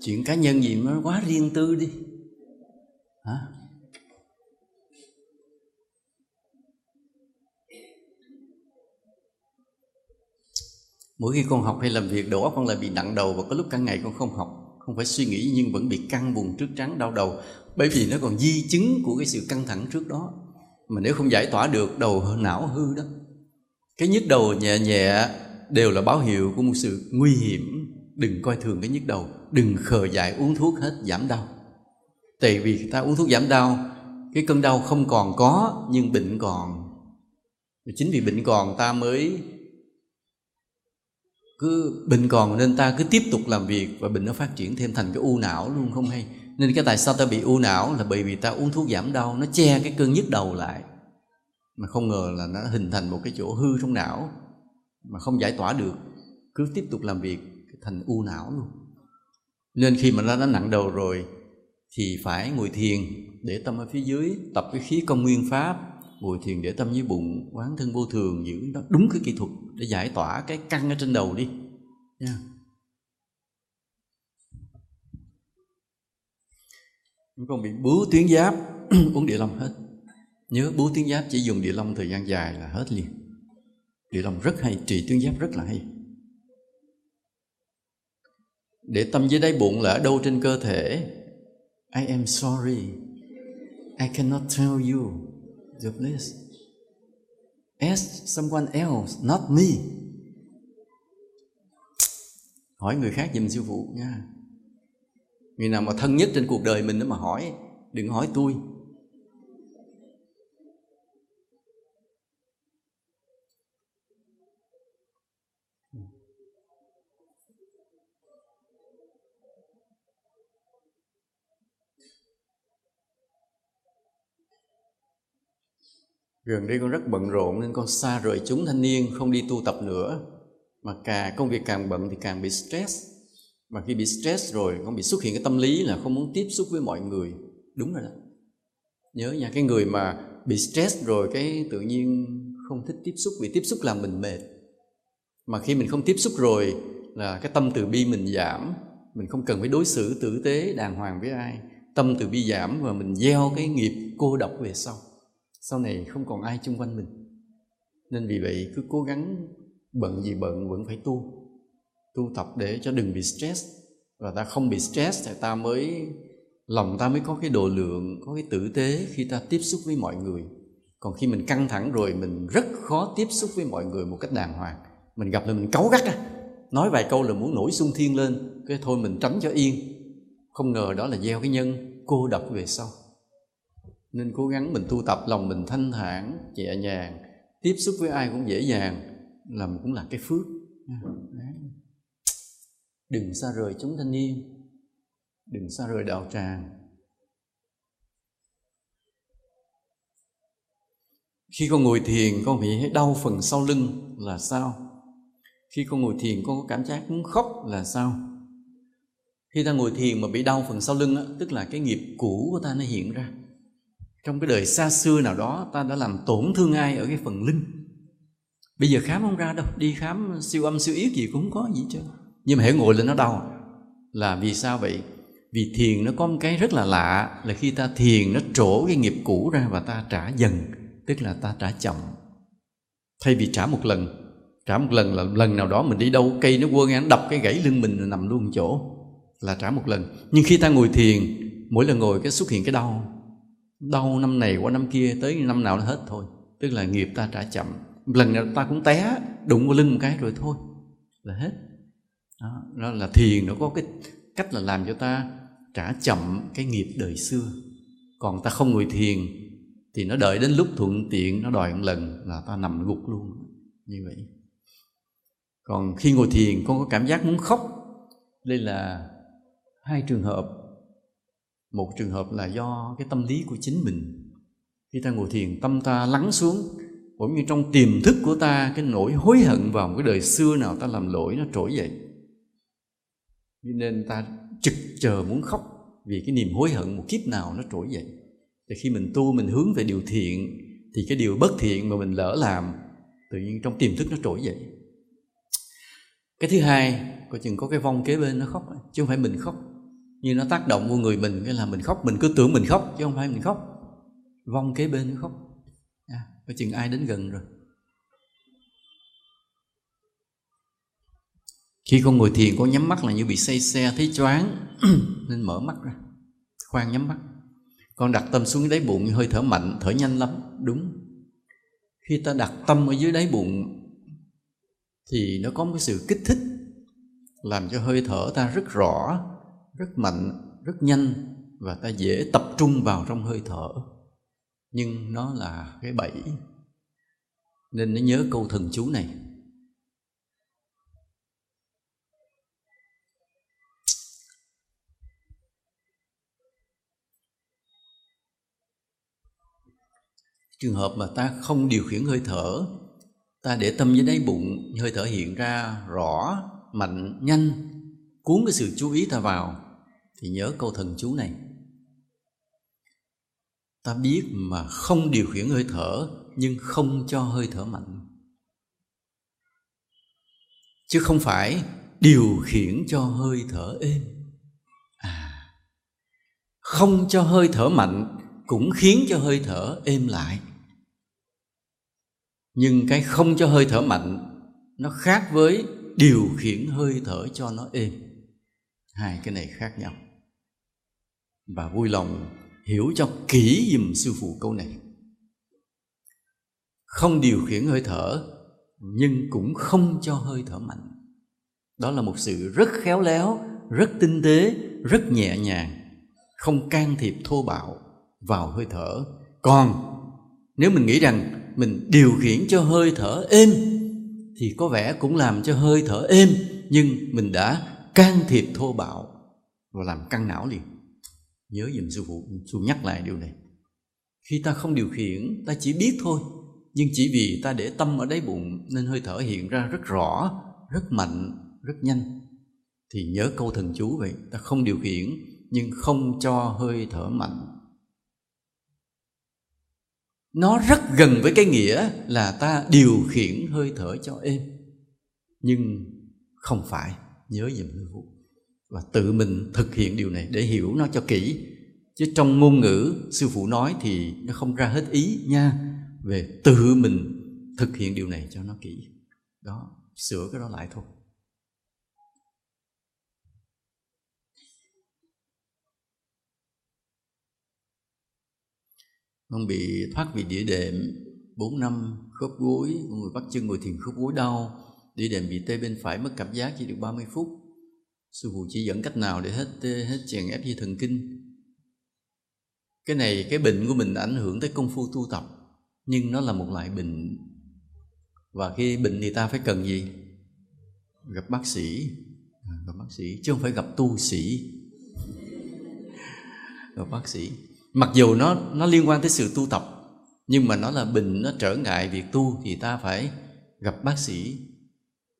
chuyện cá nhân gì nó quá riêng tư đi. Hả? Mỗi khi con học hay làm việc, đầu óc con lại bị nặng đầu và có lúc cả ngày con không học. Không phải suy nghĩ nhưng vẫn bị căng buồn trước trắng đau đầu, bởi vì nó còn di chứng của cái sự căng thẳng trước đó. Mà nếu không giải tỏa được, đầu não hư đó. Cái nhức đầu nhẹ nhẹ đều là báo hiệu của một sự nguy hiểm. Đừng coi thường cái nhức đầu, đừng khờ dại uống thuốc hết giảm đau. Tại vì ta uống thuốc giảm đau, cái cơn đau không còn có, nhưng bệnh còn. Chính vì bệnh còn, ta mới cứ bệnh còn nên ta cứ tiếp tục làm việc và bệnh nó phát triển thêm thành cái u não luôn, không hay? Nên cái tại sao ta bị u não là bởi vì ta uống thuốc giảm đau, nó che cái cơn nhức đầu lại. Mà không ngờ là nó hình thành một cái chỗ hư trong não mà không giải tỏa được, cứ tiếp tục làm việc thành u não luôn. Nên khi mà nó đã nặng đầu rồi, thì phải ngồi thiền để tâm ở phía dưới, tập cái khí công nguyên pháp, ngồi thiền để tâm dưới bụng, quán thân vô thường, giữ nó đúng cái kỹ thuật để giải tỏa cái căng ở trên đầu đi. Nha. Còn bị bướu tuyến giáp, uống địa long hết. Nhớ bướu tuyến giáp chỉ dùng địa long thời gian dài là hết liền địa long rất hay, trì tương giáp rất là hay. Để tâm dưới đáy bụng là ở đâu trên cơ thể? I am sorry. I cannot tell you. The place ask someone else, not me. Hỏi người khác giùm sư phụ nha. Người nào mà thân nhất trên cuộc đời mình đó mà hỏi, đừng hỏi tôi. Gần đây con rất bận rộn nên con xa rời chúng thanh niên, không đi tu tập nữa. Mà càng công việc càng bận thì càng bị stress. Mà khi bị stress rồi, con bị xuất hiện cái tâm lý là không muốn tiếp xúc với mọi người. Đúng rồi đó. Nhớ nha, cái người mà bị stress rồi cái tự nhiên không thích tiếp xúc vì tiếp xúc làm mình mệt. Mà khi mình không tiếp xúc rồi là cái tâm từ bi mình giảm. Mình không cần phải đối xử tử tế đàng hoàng với ai. Tâm từ bi giảm và mình gieo cái nghiệp cô độc về sau sau này không còn ai chung quanh mình. Nên vì vậy cứ cố gắng bận gì bận vẫn phải tu. Tu tập để cho đừng bị stress. Và ta không bị stress thì ta mới, lòng ta mới có cái độ lượng, có cái tử tế khi ta tiếp xúc với mọi người. Còn khi mình căng thẳng rồi mình rất khó tiếp xúc với mọi người một cách đàng hoàng. Mình gặp là mình cáu gắt à nói vài câu là muốn nổi xung thiên lên. Cái thôi mình tránh cho yên. Không ngờ đó là gieo cái nhân cô độc về sau nên cố gắng mình tu tập lòng mình thanh thản nhẹ nhàng. Tiếp xúc với ai cũng dễ dàng làm cũng là cái phước. À, Đừng xa rời chúng thanh niên. Đừng xa rời đạo tràng. Khi con ngồi thiền con bị thấy đau phần sau lưng là sao? Khi con ngồi thiền con có cảm giác muốn khóc là sao? Khi ta ngồi thiền mà bị đau phần sau lưng á, tức là cái nghiệp cũ của ta nó hiện ra trong cái đời xa xưa nào đó, ta đã làm tổn thương ai ở cái phần linh? Bây giờ khám không ra đâu, đi khám siêu âm siêu yết gì cũng không có gì chứ nhưng mà hãy ngồi lên nó đau. Là vì sao vậy? Vì thiền nó có một cái rất là lạ, là khi ta thiền nó trổ cái nghiệp cũ ra và ta trả dần, tức là ta trả chậm. Thay vì trả một lần, trả một lần là lần nào đó mình đi đâu, cây nó quơ ngang, đập cái gãy lưng mình nằm luôn chỗ, là trả một lần. Nhưng khi ta ngồi thiền, mỗi lần ngồi cái xuất hiện cái đau đau năm này qua năm kia tới năm nào nó hết thôi. Tức là nghiệp ta trả chậm. Lần nào ta cũng té đụng vào lưng một cái rồi thôi. Là hết. Đó, đó là thiền nó có cái cách là làm cho ta trả chậm cái nghiệp đời xưa. Còn ta không ngồi thiền thì nó đợi đến lúc thuận tiện nó đòi một lần là ta nằm gục luôn. Như vậy. Còn khi ngồi thiền con có cảm giác muốn khóc. Đây là hai trường hợp một trường hợp là do cái tâm lý của chính mình. Khi ta ngồi thiền, tâm ta lắng xuống, cũng như trong tiềm thức của ta, cái nỗi hối hận vào một cái đời xưa nào ta làm lỗi, nó trỗi dậy. Nên ta trực chờ muốn khóc vì cái niềm hối hận một kiếp nào nó trỗi dậy. Thì khi mình tu, mình hướng về điều thiện, thì cái điều bất thiện mà mình lỡ làm, tự nhiên trong tiềm thức nó trỗi dậy. Cái thứ hai, coi chừng có cái vong kế bên nó khóc chứ không phải mình khóc như nó tác động vô người mình cái là mình khóc mình cứ tưởng mình khóc chứ không phải mình khóc. Vong kế bên nó khóc. À, coi chừng ai đến gần rồi. Khi con ngồi thiền con nhắm mắt là như bị say xe thấy choáng. Nên mở mắt ra. Khoan nhắm mắt. Con đặt tâm xuống đáy bụng hơi thở mạnh thở nhanh lắm. Đúng. Khi ta đặt tâm ở dưới đáy bụng thì nó có một cái sự kích thích làm cho hơi thở ta rất rõ rất mạnh, rất nhanh và ta dễ tập trung vào trong hơi thở. Nhưng nó là cái bẫy. Nên nó nhớ câu thần chú này. Trường hợp mà ta không điều khiển hơi thở, ta để tâm dưới đáy bụng, hơi thở hiện ra rõ, mạnh, nhanh, cuốn cái sự chú ý ta vào thì nhớ câu thần chú này. Ta biết mà không điều khiển hơi thở, nhưng không cho hơi thở mạnh. Chứ không phải điều khiển cho hơi thở êm. À không cho hơi thở mạnh cũng khiến cho hơi thở êm lại. Nhưng cái không cho hơi thở mạnh, nó khác với điều khiển hơi thở cho nó êm. Hai cái này khác nhau và vui lòng hiểu cho kỹ dùm sư phụ câu này. Không điều khiển hơi thở, nhưng cũng không cho hơi thở mạnh. Đó là một sự rất khéo léo, rất tinh tế, rất nhẹ nhàng. Không can thiệp thô bạo vào hơi thở. Còn, nếu mình nghĩ rằng mình điều khiển cho hơi thở êm, thì có vẻ cũng làm cho hơi thở êm, nhưng mình đã can thiệp thô bạo và làm căng não liền nhớ dùm sư phụ, sư nhắc lại điều này. Khi ta không điều khiển, ta chỉ biết thôi. Nhưng chỉ vì ta để tâm ở đáy bụng nên hơi thở hiện ra rất rõ, rất mạnh, rất nhanh. Thì nhớ câu thần chú vậy, ta không điều khiển, nhưng không cho hơi thở mạnh. Nó rất gần với cái nghĩa là ta điều khiển hơi thở cho êm. Nhưng không phải. Nhớ dùm sư phụ và tự mình thực hiện điều này để hiểu nó cho kỹ. Chứ trong ngôn ngữ sư phụ nói thì nó không ra hết ý nha, về tự mình thực hiện điều này cho nó kỹ. Đó, sửa cái đó lại thôi. Con bị thoát vị đĩa đệm 4 năm khớp gối người bắt chân ngồi thiền khớp gối đau. Đĩa đệm bị tê bên phải mất cảm giác chỉ được 30 phút sư phụ chỉ dẫn cách nào để hết hết chèn ép dây thần kinh. Cái này cái bệnh của mình ảnh hưởng tới công phu tu tập nhưng nó là một loại bệnh. Và khi bệnh thì ta phải cần gì? Gặp bác sĩ. À, gặp bác sĩ chứ không phải gặp tu sĩ. Gặp bác sĩ. Mặc dù nó nó liên quan tới sự tu tập nhưng mà nó là bệnh nó trở ngại việc tu thì ta phải gặp bác sĩ.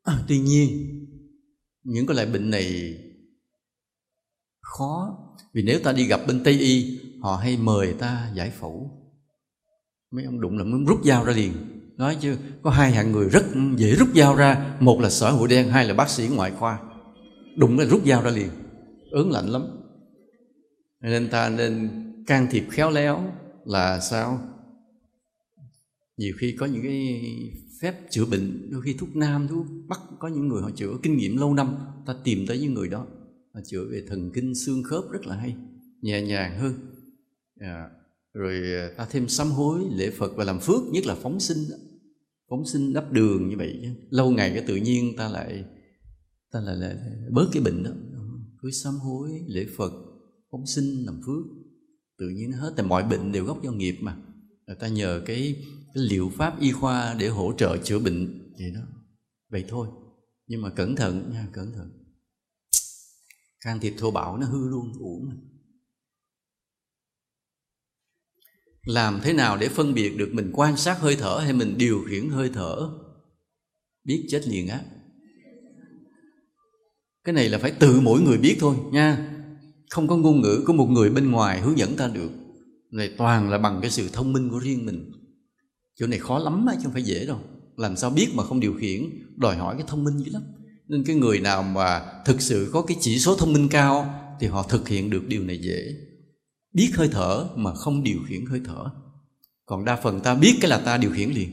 À, tuy nhiên những cái loại bệnh này khó. Vì nếu ta đi gặp bên tây y, họ hay mời ta giải phẫu. Mấy ông đụng là muốn rút dao ra liền. Nói chứ, có hai hạng người rất dễ rút dao ra. Một là sở hữu đen, hai là bác sĩ ngoại khoa. Đụng là rút dao ra liền. Ớn lạnh lắm. Nên ta nên can thiệp khéo léo là sao? Nhiều khi có những cái phép chữa bệnh đôi khi thuốc nam thuốc bắc. Có những người họ chữa kinh nghiệm lâu năm ta tìm tới những người đó họ chữa về thần kinh xương khớp rất là hay nhẹ nhàng hơn. À, rồi ta thêm sám hối lễ phật và làm phước nhất là phóng sinh phóng sinh đắp đường như vậy chứ. Lâu ngày cái tự nhiên ta lại ta lại, lại, lại bớt cái bệnh đó. Cứ sám hối lễ phật phóng sinh làm phước. Tự nhiên hết tại mọi bệnh đều gốc do nghiệp mà. Người ta nhờ cái, cái liệu pháp y khoa để hỗ trợ chữa bệnh vậy đó. Vậy thôi. Nhưng mà cẩn thận nha, cẩn thận. Can thiệp thô bạo nó hư luôn, uổng à. làm thế nào để phân biệt được mình quan sát hơi thở hay mình điều khiển hơi thở? Biết chết liền á. Cái này là phải tự mỗi người biết thôi nha. Không có ngôn ngữ của một người bên ngoài hướng dẫn ta được. Này, toàn là bằng cái sự thông minh của riêng mình chỗ này khó lắm chứ không phải dễ đâu. Làm sao biết mà không điều khiển? Đòi hỏi cái thông minh dữ lắm. Nên cái người nào mà thực sự có cái chỉ số thông minh cao thì họ thực hiện được điều này dễ. Biết hơi thở mà không điều khiển hơi thở. Còn đa phần ta biết cái là ta điều khiển liền.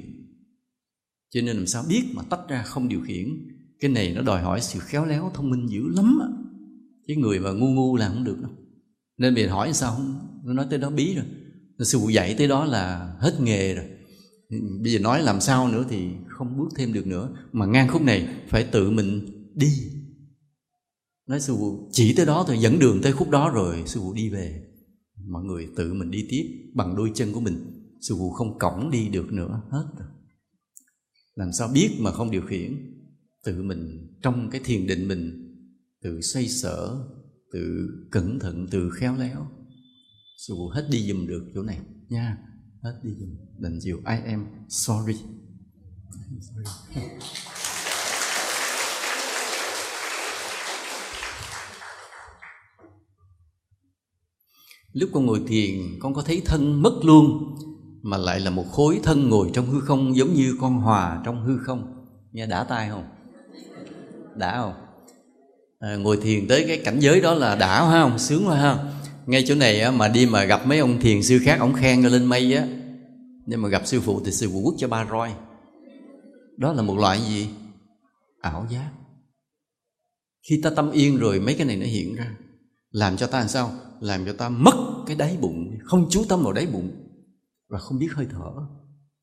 Cho nên làm sao biết mà tách ra không điều khiển? Cái này nó đòi hỏi sự khéo léo, thông minh dữ lắm á. Cái người mà ngu ngu làm không được đâu. Nên mình hỏi sao không? Nó nói tới đó bí rồi. Sư dạy tới đó là hết nghề rồi bây giờ nói làm sao nữa thì không bước thêm được nữa. Mà ngang khúc này phải tự mình đi. Nói sư phụ, chỉ tới đó thôi, dẫn đường tới khúc đó rồi sư phụ đi về. Mọi người tự mình đi tiếp bằng đôi chân của mình. Sư phụ không cổng đi được nữa hết rồi. Làm sao biết mà không điều khiển? Tự mình, trong cái thiền định mình, tự xoay sở, tự cẩn thận, tự khéo léo. Sư phụ hết đi dùm được chỗ này nha hết đi dùng. Đành chịu I am sorry, sorry. lúc con ngồi thiền con có thấy thân mất luôn mà lại là một khối thân ngồi trong hư không giống như con hòa trong hư không. Nghe đã tai không? Đã không? À, ngồi thiền tới cái cảnh giới đó là đã không? Sướng quá ha ngay chỗ này á, mà đi mà gặp mấy ông thiền sư khác ông khen lên mây á. Nhưng mà gặp sư phụ thì sư phụ quất cho ba roi. Đó là một loại gì? Ảo giác. Khi ta tâm yên rồi mấy cái này nó hiện ra. Làm cho ta làm sao? Làm cho ta mất cái đáy bụng không chú tâm vào đáy bụng. Và không biết hơi thở.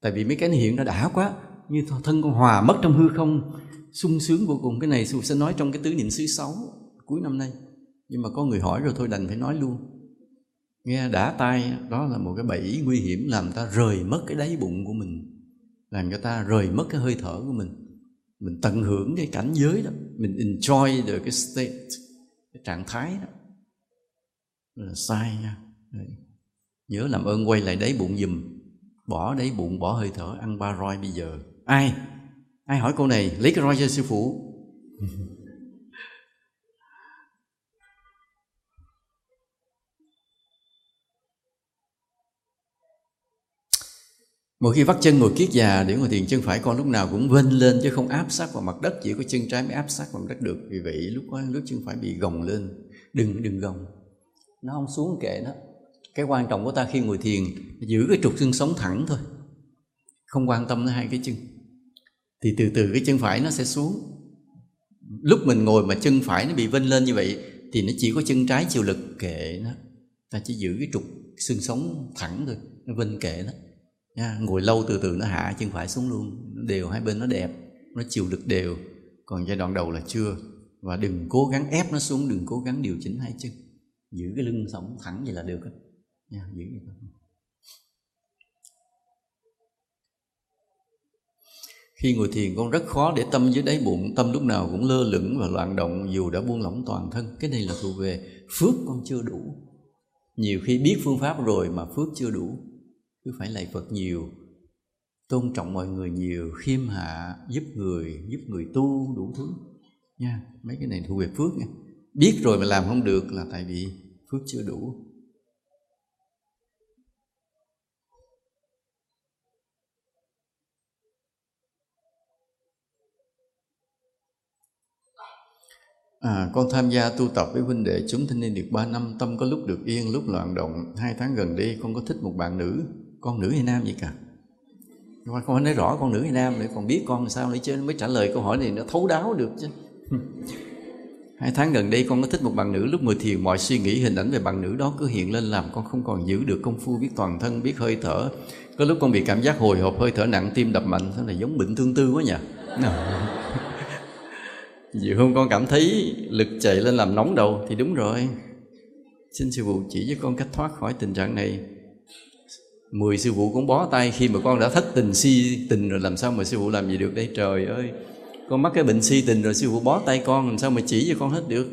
Tại vì mấy cái này hiện nó đã quá. Như thân con hòa mất trong hư không. Sung sướng vô cùng. Cái này sư sẽ nói trong cái tứ niệm xứ sáu cuối năm nay nhưng mà có người hỏi rồi thôi, đành phải nói luôn. Nghe đã tai, đó là một cái bẫy nguy hiểm làm ta rời mất cái đáy bụng của mình, làm cho ta rời mất cái hơi thở của mình. Mình tận hưởng cái cảnh giới đó, mình enjoy được cái state, cái trạng thái đó. Là sai nha. Đấy. nhớ làm ơn quay lại đáy bụng giùm. Bỏ đáy bụng, bỏ hơi thở, ăn ba roi bây giờ. Ai? Ai hỏi câu này? Lấy cái roi cho sư phụ. Một khi vắt chân ngồi kiết già, để ngồi thiền chân phải, con lúc nào cũng vênh lên, chứ không áp sát vào mặt đất, chỉ có chân trái mới áp sát vào mặt đất được. Vì vậy, lúc đó, lúc chân phải bị gồng lên. Đừng đừng gồng. Nó không xuống kệ nó. Cái quan trọng của ta khi ngồi thiền, giữ cái trục xương sống thẳng thôi. Không quan tâm đến hai cái chân. Thì từ từ cái chân phải nó sẽ xuống. Lúc mình ngồi mà chân phải nó bị vênh lên như vậy, thì nó chỉ có chân trái chịu lực kệ nó. Ta chỉ giữ cái trục xương sống thẳng thôi, nó vênh kệ nó nha, ngồi lâu từ từ nó hạ chân phải xuống luôn. Nó đều, hai bên nó đẹp, nó chịu lực đều. Còn giai đoạn đầu là chưa. Và đừng cố gắng ép nó xuống, đừng cố gắng điều chỉnh hai chân. Giữ cái lưng sống thẳng vậy là được đó. nha, giữ vậy khi ngồi thiền con rất khó để tâm dưới đáy bụng. Tâm lúc nào cũng lơ lửng và loạn động, dù đã buông lỏng toàn thân. Cái này là thuộc về phước con chưa đủ. Nhiều khi biết phương pháp rồi mà phước chưa đủ cứ phải lạy phật nhiều tôn trọng mọi người nhiều khiêm hạ giúp người giúp người tu đủ thứ. Nha mấy cái này thuộc về phước nha. Biết rồi mà làm không được là tại vì phước chưa đủ. À, con tham gia tu tập với huynh đệ chúng thanh niên được 3 năm Tâm có lúc được yên, lúc loạn động. Hai tháng gần đây con có thích một bạn nữ. Con nữ hay nam gì cả? Con không nói rõ con nữ hay nam để còn biết con làm sao để chứ mới trả lời câu hỏi này nó thấu đáo được chứ. Hai tháng gần đây con có thích một bạn nữ Lúc ngồi thiền mọi suy nghĩ hình ảnh về bạn nữ đó cứ hiện lên Làm con không còn giữ được công phu biết toàn thân, biết hơi thở. Có lúc con bị cảm giác hồi hộp, hơi thở nặng, tim đập mạnh Thế này giống bệnh tương tư quá nhỉ? Nhiều hôm con cảm thấy lực chạy lên làm nóng đầu Thì đúng rồi. Xin sư phụ chỉ cho con cách thoát khỏi tình trạng này. Mười sư phụ cũng bó tay Khi mà con đã thất tình, si tình rồi, Làm sao mà sư phụ làm gì được đây? Trời ơi, Con mắc cái bệnh si tình rồi Sư phụ bó tay con, Làm sao mà chỉ cho con hết được?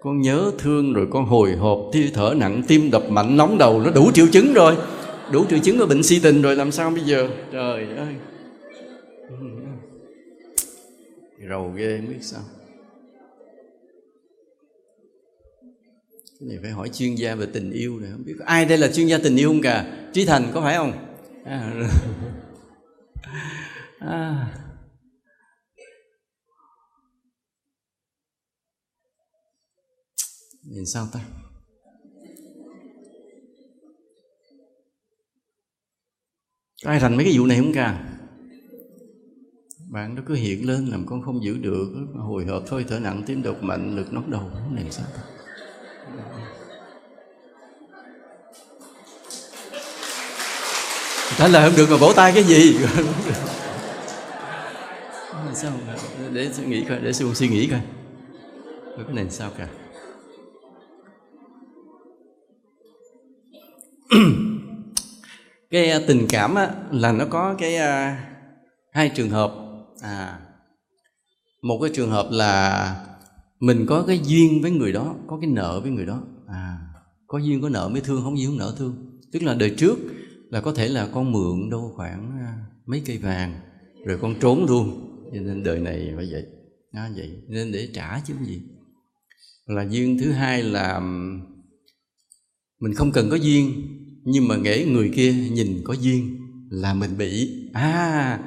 Con nhớ thương rồi con hồi hộp, Thi thở nặng, tim đập mạnh, nóng đầu, Nó đủ triệu chứng rồi. Đủ triệu chứng của bệnh si tình rồi, làm sao bây giờ? Trời ơi. Ừ. Rầu ghê không biết sao. Cái này phải hỏi chuyên gia về tình yêu này không biết có ai đây là chuyên gia tình yêu không cả trí thành có phải không? À, à. nhìn sao ta? Có ai thành mấy cái vụ này không cả bạn nó cứ hiện lên làm con không giữ được hồi hộp thôi thở nặng tim đột mạnh lực nóng đầu này làm sao ta? Trả lời không được mà vỗ tay cái gì? Sao để suy nghĩ coi để suy nghĩ coi. Cái này sao cả cái à, tình cảm á, là nó có cái uh, hai trường hợp. À một cái trường hợp là mình có cái duyên với người đó có cái nợ với người đó. À có duyên có nợ mới thương không duyên không nợ thương. Tức là đời trước là có thể là con mượn đâu khoảng à, mấy cây vàng, rồi con trốn luôn. Cho nên đời này phải vậy. Nó vậy. Nên để trả chứ gì. Là duyên thứ hai là mình không cần có duyên, nhưng mà nghĩ người kia nhìn có duyên là mình bị. À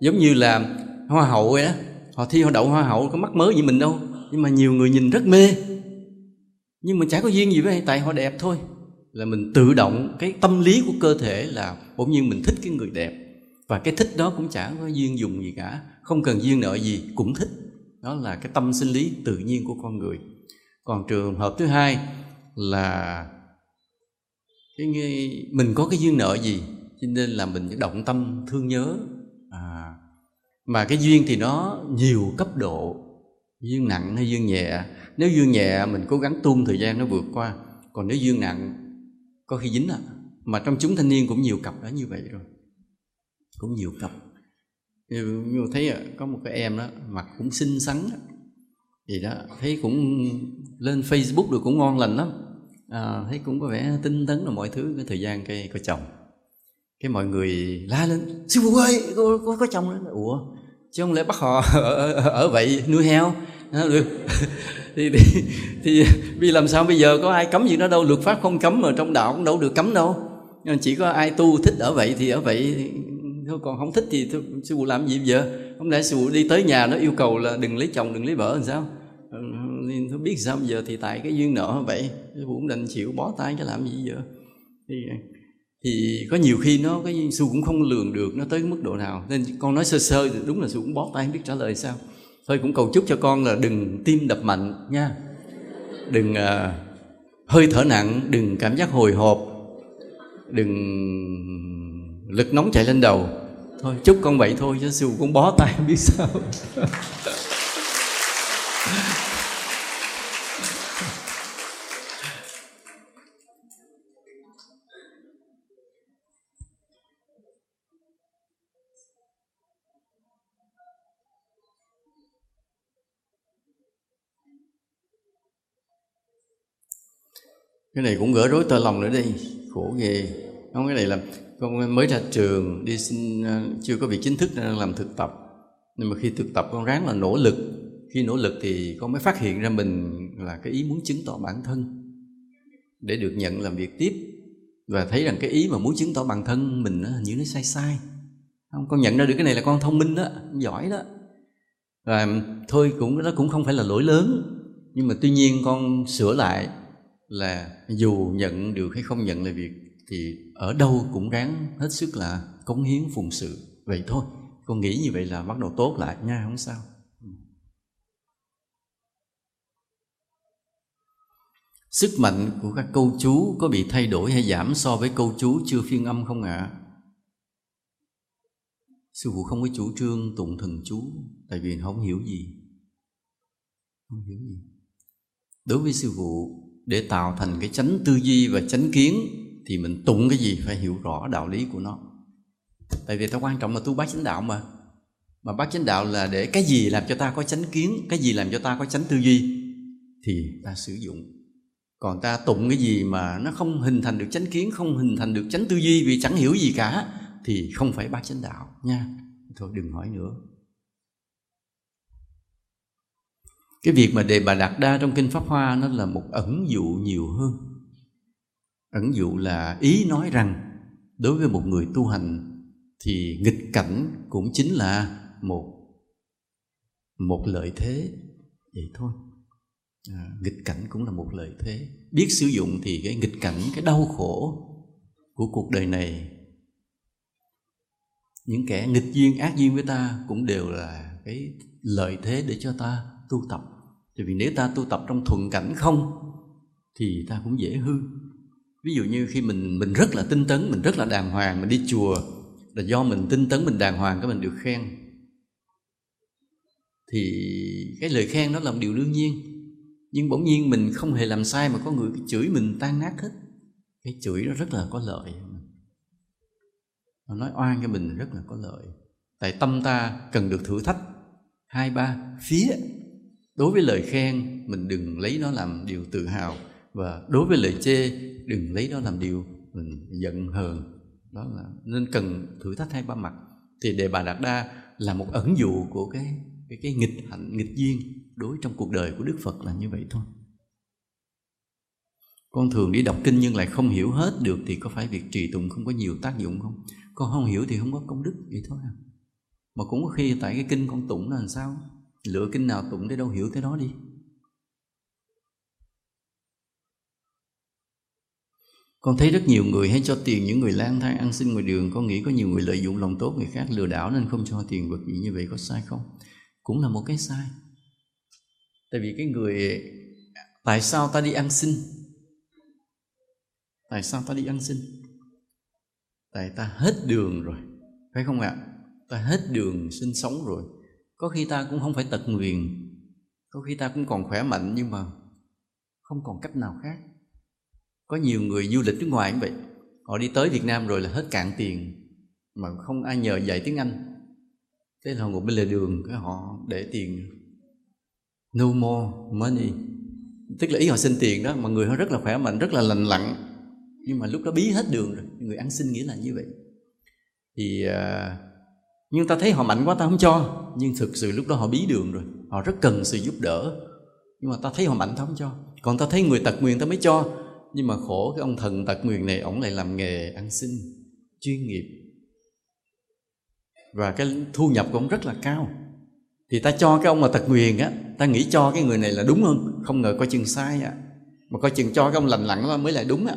giống như là hoa hậu vậy đó. Họ thi họ đậu hoa hậu, có mắc mớ gì mình đâu. Nhưng mà nhiều người nhìn rất mê. Nhưng mà chả có duyên gì với tại họ đẹp thôi là mình tự động cái tâm lý của cơ thể là bỗng nhiên mình thích cái người đẹp. Và cái thích đó cũng chả có duyên dùng gì cả không cần duyên nợ gì cũng thích. Đó là cái tâm sinh lý tự nhiên của con người. Còn trường hợp thứ hai là cái mình có cái duyên nợ gì cho nên là mình động tâm thương nhớ. À, mà cái duyên thì nó nhiều cấp độ duyên nặng hay duyên nhẹ. Nếu duyên nhẹ mình cố gắng tuôn thời gian nó vượt qua. Còn nếu duyên nặng có khi dính à. Mà trong chúng thanh niên cũng nhiều cặp đã như vậy rồi. Cũng nhiều cặp. Như thấy à, có một cái em đó mặt cũng xinh xắn đó. gì đó thấy cũng lên facebook được cũng ngon lành lắm. À, thấy cũng có vẻ tinh tấn là mọi thứ cái thời gian cây có chồng. Cái mọi người la lên sư phụ ơi có, có, có chồng đó ủa chứ không lẽ bắt họ ở, ở, ở vậy nuôi heo? Được thì, thì, thì vì làm sao bây giờ có ai cấm gì đó đâu luật pháp không cấm mà trong đạo cũng đâu được cấm đâu. Chỉ có ai tu thích ở vậy thì ở vậy thì, thôi còn không thích thì thôi, sư phụ làm gì bây giờ? Không lẽ sư phụ đi tới nhà nó yêu cầu là đừng lấy chồng đừng lấy vợ làm sao? Ừ, Nên tôi biết sao bây giờ thì tại cái duyên nợ vậy sư phụ cũng đành chịu bó tay cho làm gì giờ? Thì thì có nhiều khi nó cái sư cũng không lường được nó tới cái mức độ nào. Nên con nói sơ sơ thì đúng là sư cũng bó tay không biết trả lời sao thôi cũng cầu chúc cho con là đừng tim đập mạnh nha. Đừng uh, hơi thở nặng đừng cảm giác hồi hộp. Đừng lực nóng chạy lên đầu. Thôi chúc con vậy thôi chứ sư cũng bó tay biết sao. cái này cũng gỡ rối tơ lòng nữa đi khổ ghê. Không, cái này là con mới ra trường, đi xin ờ, chưa có việc chính thức nên làm thực tập. Nhưng mà khi thực tập con ráng là nỗ lực. Khi nỗ lực thì con mới phát hiện ra mình là cái ý muốn chứng tỏ bản thân. Để được nhận làm việc tiếp. Và thấy rằng cái ý mà muốn chứng tỏ bản thân mình nó như nó sai sai. Không, con nhận ra được cái này là con thông minh đó, giỏi đó. Và thôi cũng nó cũng không phải là lỗi lớn. Nhưng mà tuy nhiên con sửa lại là dù nhận được hay không nhận là việc thì ở đâu cũng ráng hết sức là cống hiến phụng sự. Vậy thôi, con nghĩ như vậy là bắt đầu tốt lại nha, không sao. Sức mạnh của các câu chú có bị thay đổi hay giảm so với câu chú chưa phiên âm không ạ? À? sư phụ không có chủ trương tụng thần chú, tại vì không hiểu gì. Không hiểu gì. Đối với sư phụ để tạo thành cái chánh tư duy và chánh kiến, thì mình tụng cái gì phải hiểu rõ đạo lý của nó. Tại vì ta quan trọng là tu bác chánh đạo mà. Mà bác chánh đạo là để cái gì làm cho ta có chánh kiến, cái gì làm cho ta có chánh tư duy, thì ta sử dụng. Còn ta tụng cái gì mà nó không hình thành được chánh kiến, không hình thành được chánh tư duy vì chẳng hiểu gì cả, thì không phải bác chánh đạo nha. Thôi đừng hỏi nữa. Cái việc mà đề bà đạt đa trong kinh pháp hoa nó là một ẩn dụ nhiều hơn. Ẩn dụ là ý nói rằng đối với một người tu hành thì nghịch cảnh cũng chính là một một lợi thế. Vậy thôi. À, nghịch cảnh cũng là một lợi thế. Biết sử dụng thì cái nghịch cảnh cái đau khổ của cuộc đời này những kẻ nghịch duyên ác duyên với ta cũng đều là cái lợi thế để cho ta tu tập tại vì nếu ta tu tập trong thuận cảnh không, thì ta cũng dễ hư. Ví dụ như khi mình mình rất là tinh tấn, mình rất là đàng hoàng, mình đi chùa, là do mình tinh tấn, mình đàng hoàng, cái mình được khen. Thì cái lời khen đó là một điều đương nhiên. Nhưng bỗng nhiên mình không hề làm sai mà có người chửi mình tan nát hết. Cái chửi đó rất là có lợi. Nó nói oan cho mình rất là có lợi. Tại tâm ta cần được thử thách. Hai, ba, phía đối với lời khen mình đừng lấy nó làm điều tự hào. Và đối với lời chê đừng lấy đó làm điều mình giận hờn. Đó là nên cần thử thách hai ba mặt. Thì đề bà đạt đa là một ẩn dụ của cái cái, cái nghịch hạnh nghịch duyên đối trong cuộc đời của đức phật là như vậy thôi. Con thường đi đọc kinh nhưng lại không hiểu hết được thì có phải việc trì tụng không có nhiều tác dụng không? Con không hiểu thì không có công đức vậy thôi à. Mà cũng có khi tại cái kinh con tụng là làm sao? Lựa kinh nào tụng để đâu hiểu thế đó đi. Con thấy rất nhiều người hay cho tiền những người lang thang, ăn xin ngoài đường. Con nghĩ có nhiều người lợi dụng lòng tốt người khác lừa đảo nên không cho tiền vật gì như vậy, có sai không? Cũng là một cái sai. Tại vì cái người, tại sao ta đi ăn xin? Tại sao ta đi ăn xin? Tại ta hết đường rồi. Phải không ạ? Ta hết đường sinh sống rồi có khi ta cũng không phải tật nguyền có khi ta cũng còn khỏe mạnh nhưng mà không còn cách nào khác. Có nhiều người du lịch nước ngoài cũng vậy họ đi tới Việt Nam rồi là hết cạn tiền mà không ai nhờ dạy tiếng Anh. Thế là họ ngồi bên lề đường cái họ để tiền no more money. Tức là ý họ xin tiền đó mà người họ rất là khỏe mạnh rất là lành lặn. Nhưng mà lúc đó bí hết đường rồi người ăn xin nghĩa là như vậy. Thì uh, nhưng ta thấy họ mạnh quá ta không cho. Nhưng thực sự lúc đó họ bí đường rồi. Họ rất cần sự giúp đỡ. Nhưng mà ta thấy họ mạnh ta không cho. Còn ta thấy người tật nguyền ta mới cho. Nhưng mà khổ cái ông thần tật nguyền này, ổng lại làm nghề ăn xin, chuyên nghiệp. Và cái thu nhập của ông rất là cao. Thì ta cho cái ông mà tật nguyền á, ta nghĩ cho cái người này là đúng hơn. Không ngờ coi chừng sai á mà coi chừng cho cái ông lành lặn mới lại đúng á.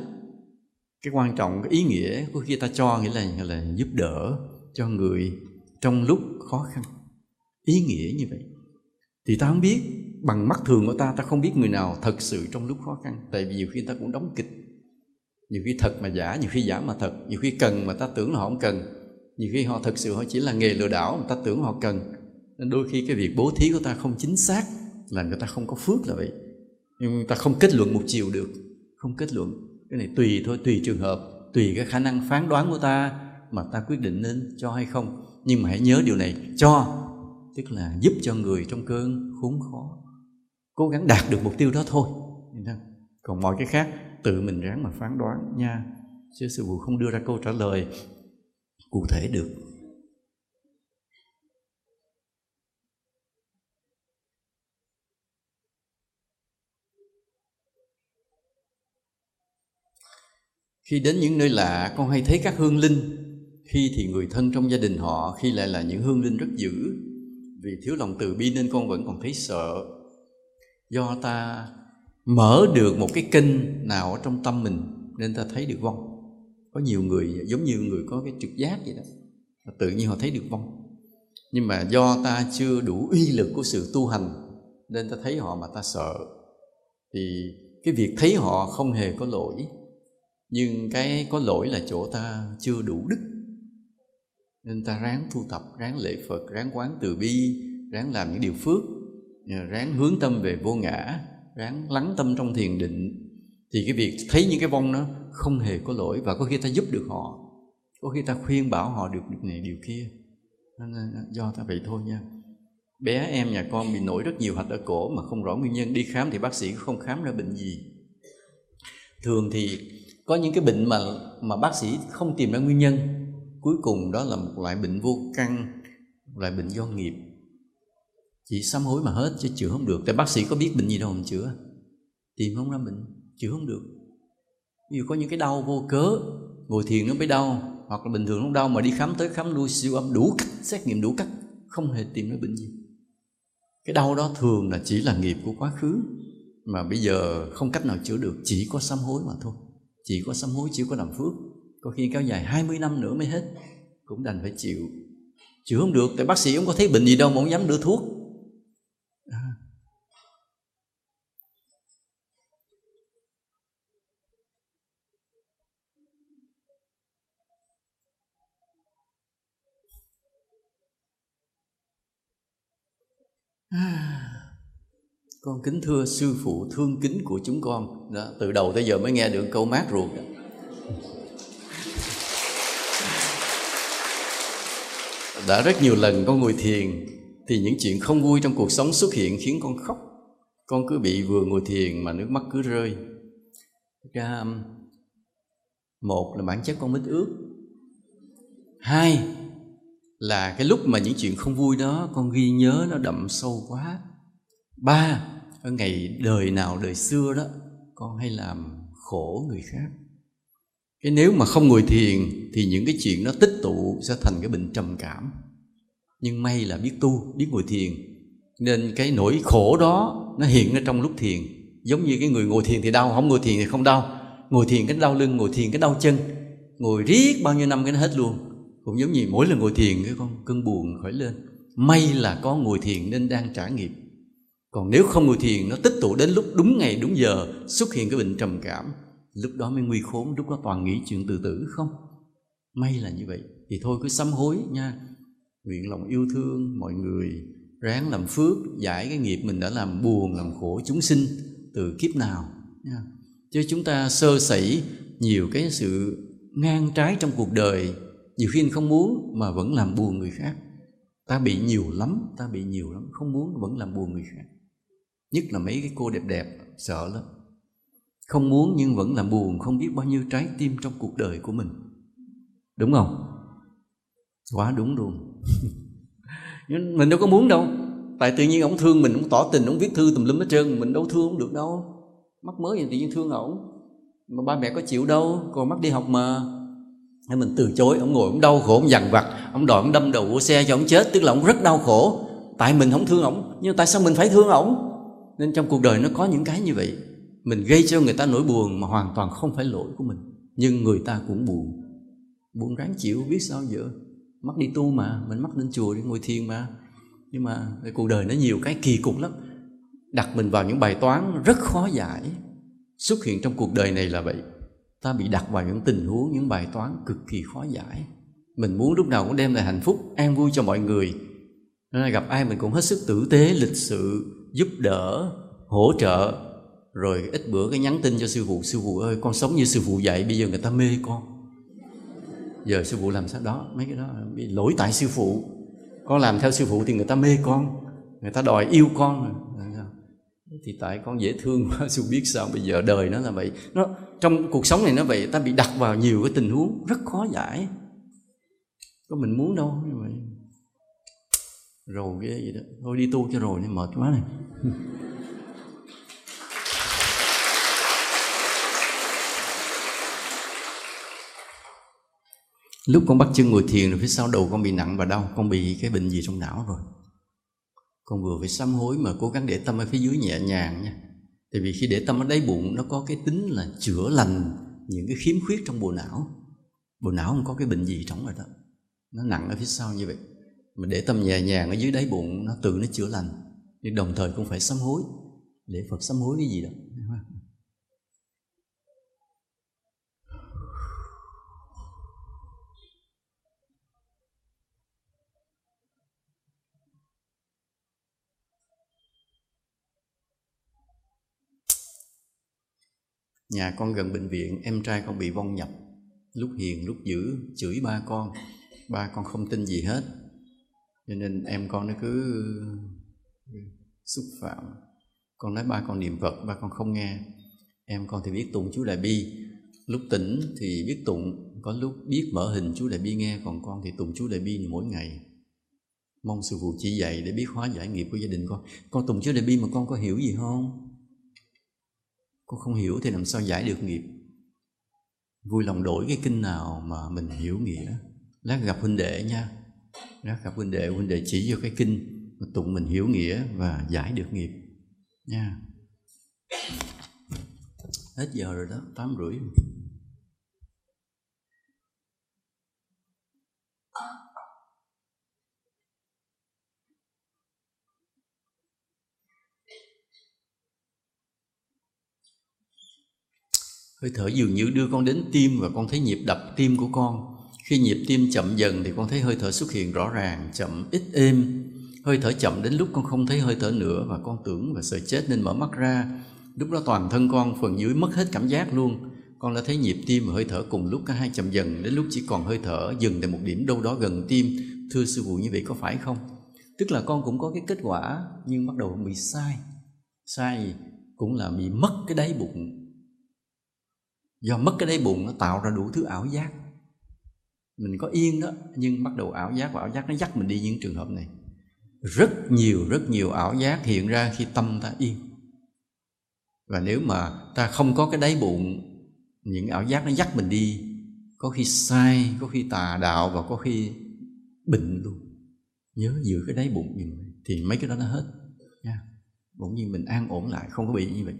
Cái quan trọng, cái ý nghĩa của khi ta cho nghĩa là là giúp đỡ cho người trong lúc khó khăn. Ý nghĩa như vậy. Thì ta không biết, bằng mắt thường của ta ta không biết người nào thật sự trong lúc khó khăn. Tại vì nhiều khi ta cũng đóng kịch. Nhiều khi thật mà giả, nhiều khi giả mà thật. Nhiều khi cần mà ta tưởng là họ không cần. Nhiều khi họ thật sự họ chỉ là nghề lừa đảo mà ta tưởng họ cần. Nên đôi khi cái việc bố thí của ta không chính xác là người ta không có phước là vậy. Nhưng ta không kết luận một chiều được. Không kết luận. Cái này tùy thôi, tùy trường hợp, tùy cái khả năng phán đoán của ta mà ta quyết định nên cho hay không nhưng mà hãy nhớ điều này, cho, tức là giúp cho người trong cơn khốn khó cố gắng đạt được mục tiêu đó thôi. Còn mọi cái khác, tự mình ráng mà phán đoán nha. Chứ sư phụ không đưa ra câu trả lời cụ thể được. Khi đến những nơi lạ, con hay thấy các hương linh khi thì người thân trong gia đình họ, khi lại là những hương linh rất dữ. Vì thiếu lòng từ bi nên con vẫn còn thấy sợ. Do ta mở được một cái kênh nào ở trong tâm mình, nên ta thấy được vong. Có nhiều người, giống như người có cái trực giác vậy đó tự nhiên họ thấy được vong. Nhưng mà do ta chưa đủ uy lực của sự tu hành, nên ta thấy họ mà ta sợ. Thì cái việc thấy họ không hề có lỗi. Nhưng cái có lỗi là chỗ ta chưa đủ đức nên ta ráng thu tập, ráng lễ phật, ráng quán từ bi, ráng làm những điều phước ráng hướng tâm về vô ngã, ráng lắng tâm trong thiền định. Thì cái việc thấy những cái vong nó không hề có lỗi và có khi ta giúp được họ, có khi ta khuyên bảo họ được điều này, điều kia. Nên do ta vậy thôi nha. Bé em nhà con bị nổi rất nhiều hạch ở cổ mà không rõ nguyên nhân, đi khám thì bác sĩ không khám ra bệnh gì. Thường thì có những cái bệnh mà mà bác sĩ không tìm ra nguyên nhân cuối cùng đó là một loại bệnh vô căn, một loại bệnh do nghiệp. Chỉ sám hối mà hết chứ chữa không được. Tại bác sĩ có biết bệnh gì đâu mà chữa? Tìm không ra bệnh, chữa không được. Ví dụ có những cái đau vô cớ, ngồi thiền nó mới đau, hoặc là bình thường nó đau mà đi khám tới khám lui siêu âm đủ cách, xét nghiệm đủ cách, không hề tìm ra bệnh gì. Cái đau đó thường là chỉ là nghiệp của quá khứ, mà bây giờ không cách nào chữa được, chỉ có sám hối mà thôi. Chỉ có sám hối, chỉ có làm phước có khi kéo dài 20 năm nữa mới hết. Cũng đành phải chịu. Chữa không được tại bác sĩ không có thấy bệnh gì đâu mà không dám đưa thuốc. À. à. con kính thưa sư phụ thương kính của chúng con. Đó, từ đầu tới giờ mới nghe được câu mát ruột đó. Đã rất nhiều lần con ngồi thiền, thì những chuyện không vui trong cuộc sống xuất hiện khiến con khóc. Con cứ bị vừa ngồi thiền mà nước mắt cứ rơi. Ra um, một là bản chất con mít ướt hai là cái lúc mà những chuyện không vui đó, con ghi nhớ nó đậm sâu quá. Ba, ở ngày đời nào đời xưa đó, con hay làm khổ người khác cái nếu mà không ngồi thiền thì những cái chuyện nó tích tụ sẽ thành cái bệnh trầm cảm. Nhưng may là biết tu, biết ngồi thiền. Nên cái nỗi khổ đó nó hiện ở trong lúc thiền. Giống như cái người ngồi thiền thì đau, không ngồi thiền thì không đau. Ngồi thiền cái đau lưng, ngồi thiền cái đau chân. Ngồi riết bao nhiêu năm cái nó hết luôn. Cũng giống như mỗi lần ngồi thiền, cái con cơn buồn khởi lên. May là có ngồi thiền nên đang trả nghiệp còn nếu không ngồi thiền, nó tích tụ đến lúc đúng ngày, đúng giờ, xuất hiện cái bệnh trầm cảm lúc đó mới nguy khốn, lúc đó toàn nghĩ chuyện tự tử không? May là như vậy. Thì thôi, cứ sám hối nha. Nguyện lòng yêu thương, mọi người ráng làm phước, giải cái nghiệp mình đã làm buồn, làm khổ chúng sinh từ kiếp nào nha. chứ chúng ta sơ sẩy nhiều cái sự ngang trái trong cuộc đời, nhiều khi không muốn mà vẫn làm buồn người khác. Ta bị nhiều lắm, ta bị nhiều lắm, không muốn vẫn làm buồn người khác. Nhất là mấy cái cô đẹp đẹp, sợ lắm không muốn nhưng vẫn làm buồn, không biết bao nhiêu trái tim trong cuộc đời của mình. Đúng không? Quá đúng luôn. Mình đâu có muốn đâu. Tại tự nhiên ông thương mình ông tỏ tình ông viết thư tùm lum hết trơn, mình đâu thương không được đâu. Mắc mới thì tự nhiên thương ổng. Mà ba mẹ có chịu đâu còn mắc đi học mà. Nên mình từ chối ông ngồi ông đau khổ ông dằn vặt ông đòi ông đâm đầu của xe cho ông chết, tức là ông rất đau khổ. Tại mình không thương ổng, nhưng tại sao mình phải thương ổng? Nên trong cuộc đời nó có những cái như vậy mình gây cho người ta nỗi buồn mà hoàn toàn không phải lỗi của mình. Nhưng người ta cũng buồn. Buồn ráng chịu, biết sao giờ? Mắc đi tu mà, mình mắc lên chùa đi ngồi thiền mà. Nhưng mà cuộc đời nó nhiều cái kỳ cục lắm. Đặt mình vào những bài toán rất khó giải. Xuất hiện trong cuộc đời này là vậy. Ta bị đặt vào những tình huống, những bài toán cực kỳ khó giải. Mình muốn lúc nào cũng đem lại hạnh phúc, an vui cho mọi người. Nên gặp ai mình cũng hết sức tử tế, lịch sự, giúp đỡ, hỗ trợ rồi ít bữa cái nhắn tin cho sư phụ sư phụ ơi, con sống như sư phụ dạy bây giờ người ta mê con. Giờ sư phụ làm sao đó, mấy cái đó, bị lỗi tại sư phụ. Con làm theo sư phụ thì người ta mê con, người ta đòi yêu con. Thì tại con dễ thương quá, sư biết sao, bây giờ đời nó là vậy. Nó, trong cuộc sống này nó vậy, ta bị đặt vào nhiều cái tình huống rất khó giải. Có mình muốn đâu, như vậy. Rồi cái gì đó, thôi đi tu cho rồi nên mệt quá này. lúc con bắt chân ngồi thiền rồi phía sau đầu con bị nặng và đau, con bị cái bệnh gì trong não rồi? Con vừa phải sám hối mà cố gắng để tâm ở phía dưới nhẹ nhàng nha. Tại vì khi để tâm ở đáy bụng, nó có cái tính là chữa lành những cái khiếm khuyết trong bộ não. Bộ não không có cái bệnh gì trong rồi đó. Nó nặng ở phía sau như vậy. Mà để tâm nhẹ nhàng ở dưới đáy bụng, nó tự nó chữa lành. Nhưng đồng thời cũng phải sám hối. Để phật sám hối cái gì đó. Nhà con gần bệnh viện, em trai con bị vong nhập. Lúc hiền, lúc dữ, chửi ba con. Ba con không tin gì hết. Cho nên em con nó cứ xúc phạm. Con nói ba con niệm Phật, ba con không nghe. Em con thì biết tụng chú đại bi. Lúc tỉnh thì biết tụng có lúc biết mở hình chú đại bi nghe. Còn con thì tụng chú đại bi mỗi ngày. Mong sư phụ chỉ dạy để biết hóa giải nghiệp của gia đình con. Con tụng chú đại bi mà con có hiểu gì không? Con không hiểu thì làm sao giải được nghiệp. Vui lòng đổi cái kinh nào mà mình hiểu nghĩa. Lát gặp huynh đệ nha. Lát gặp huynh đệ huynh đệ chỉ cho cái kinh mà tụng mình hiểu nghĩa và giải được nghiệp. Nha. Hết giờ rồi đó, tám rưỡi. Ờ. hơi thở dường như đưa con đến tim và con thấy nhịp đập tim của con. Khi nhịp tim chậm dần thì con thấy hơi thở xuất hiện rõ ràng, chậm, ít êm. Hơi thở chậm đến lúc con không thấy hơi thở nữa và con tưởng và sợ chết nên mở mắt ra. Lúc đó toàn thân con phần dưới mất hết cảm giác luôn. Con đã thấy nhịp tim và hơi thở cùng lúc cả hai chậm dần, đến lúc chỉ còn hơi thở dừng tại một điểm đâu đó gần tim. Thưa sư phụ, như vậy có phải không? Tức là con cũng có cái kết quả nhưng bắt đầu bị sai. Sai cũng là bị mất cái đáy bụng do mất cái đáy bụng nó tạo ra đủ thứ ảo giác. Mình có yên đó, nhưng bắt đầu ảo giác và ảo giác nó dắt mình đi những trường hợp này. Rất nhiều rất nhiều ảo giác hiện ra khi tâm ta yên. Và nếu mà ta không có cái đáy bụng, những ảo giác nó dắt mình đi, có khi sai, có khi tà đạo và có khi bệnh luôn. Nhớ giữ cái đáy bụng mình thì mấy cái đó nó hết. Nha. Bỗng nhiên mình an ổn lại, không có bị như vậy.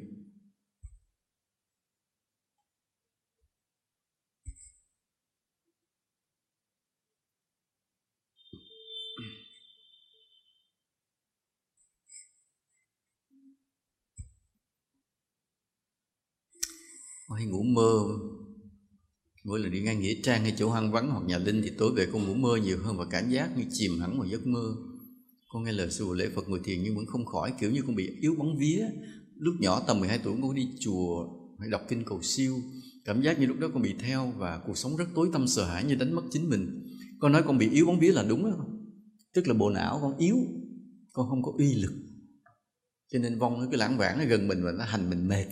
Hay ngủ mơ mỗi lần đi ngang nghĩa trang hay chỗ hoang vắng hoặc nhà linh thì tối về con ngủ mơ nhiều hơn và cảm giác như chìm hẳn vào giấc mơ. Con nghe lời sư phụ lễ phật ngồi thiền nhưng vẫn không khỏi, kiểu như con bị yếu bóng vía. Lúc nhỏ tầm 12 tuổi con đi chùa hay đọc kinh cầu siêu. Cảm giác như lúc đó con bị theo và cuộc sống rất tối tăm sợ hãi như đánh mất chính mình. Con nói con bị yếu bóng vía là đúng đó. Tức là bộ não con yếu, con không có uy lực. Cho nên vong nó cứ lãng vãng nó gần mình và nó hành mình mệt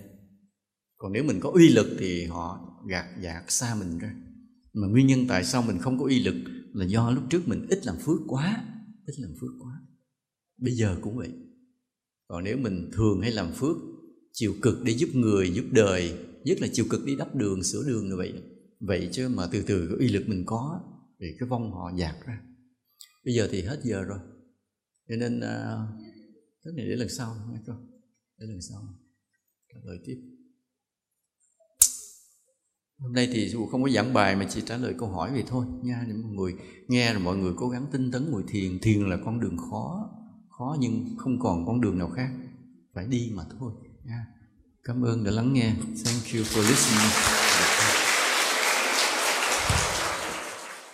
còn nếu mình có uy lực thì họ gạt gạt xa mình ra. Mà nguyên nhân tại sao mình không có uy lực là do lúc trước mình ít làm phước quá ít làm phước quá. Bây giờ cũng vậy. Còn nếu mình thường hay làm phước chiều cực để giúp người giúp đời nhất là chiều cực đi đắp đường sửa đường như vậy vậy chứ mà từ từ cái uy lực mình có thì cái vong họ dạt ra. Bây giờ thì hết giờ rồi. Cho nên à, uh, cái này để lần sau nghe con để lần sau. Trả lời tiếp hôm nay thì sư không có giảng bài mà chỉ trả lời câu hỏi vậy thôi nha. Để mọi người nghe rồi mọi người cố gắng tinh tấn ngồi thiền thiền là con đường khó khó nhưng không còn con đường nào khác. Phải đi mà thôi nha. Cảm ơn đã lắng nghe. Thank you for listening.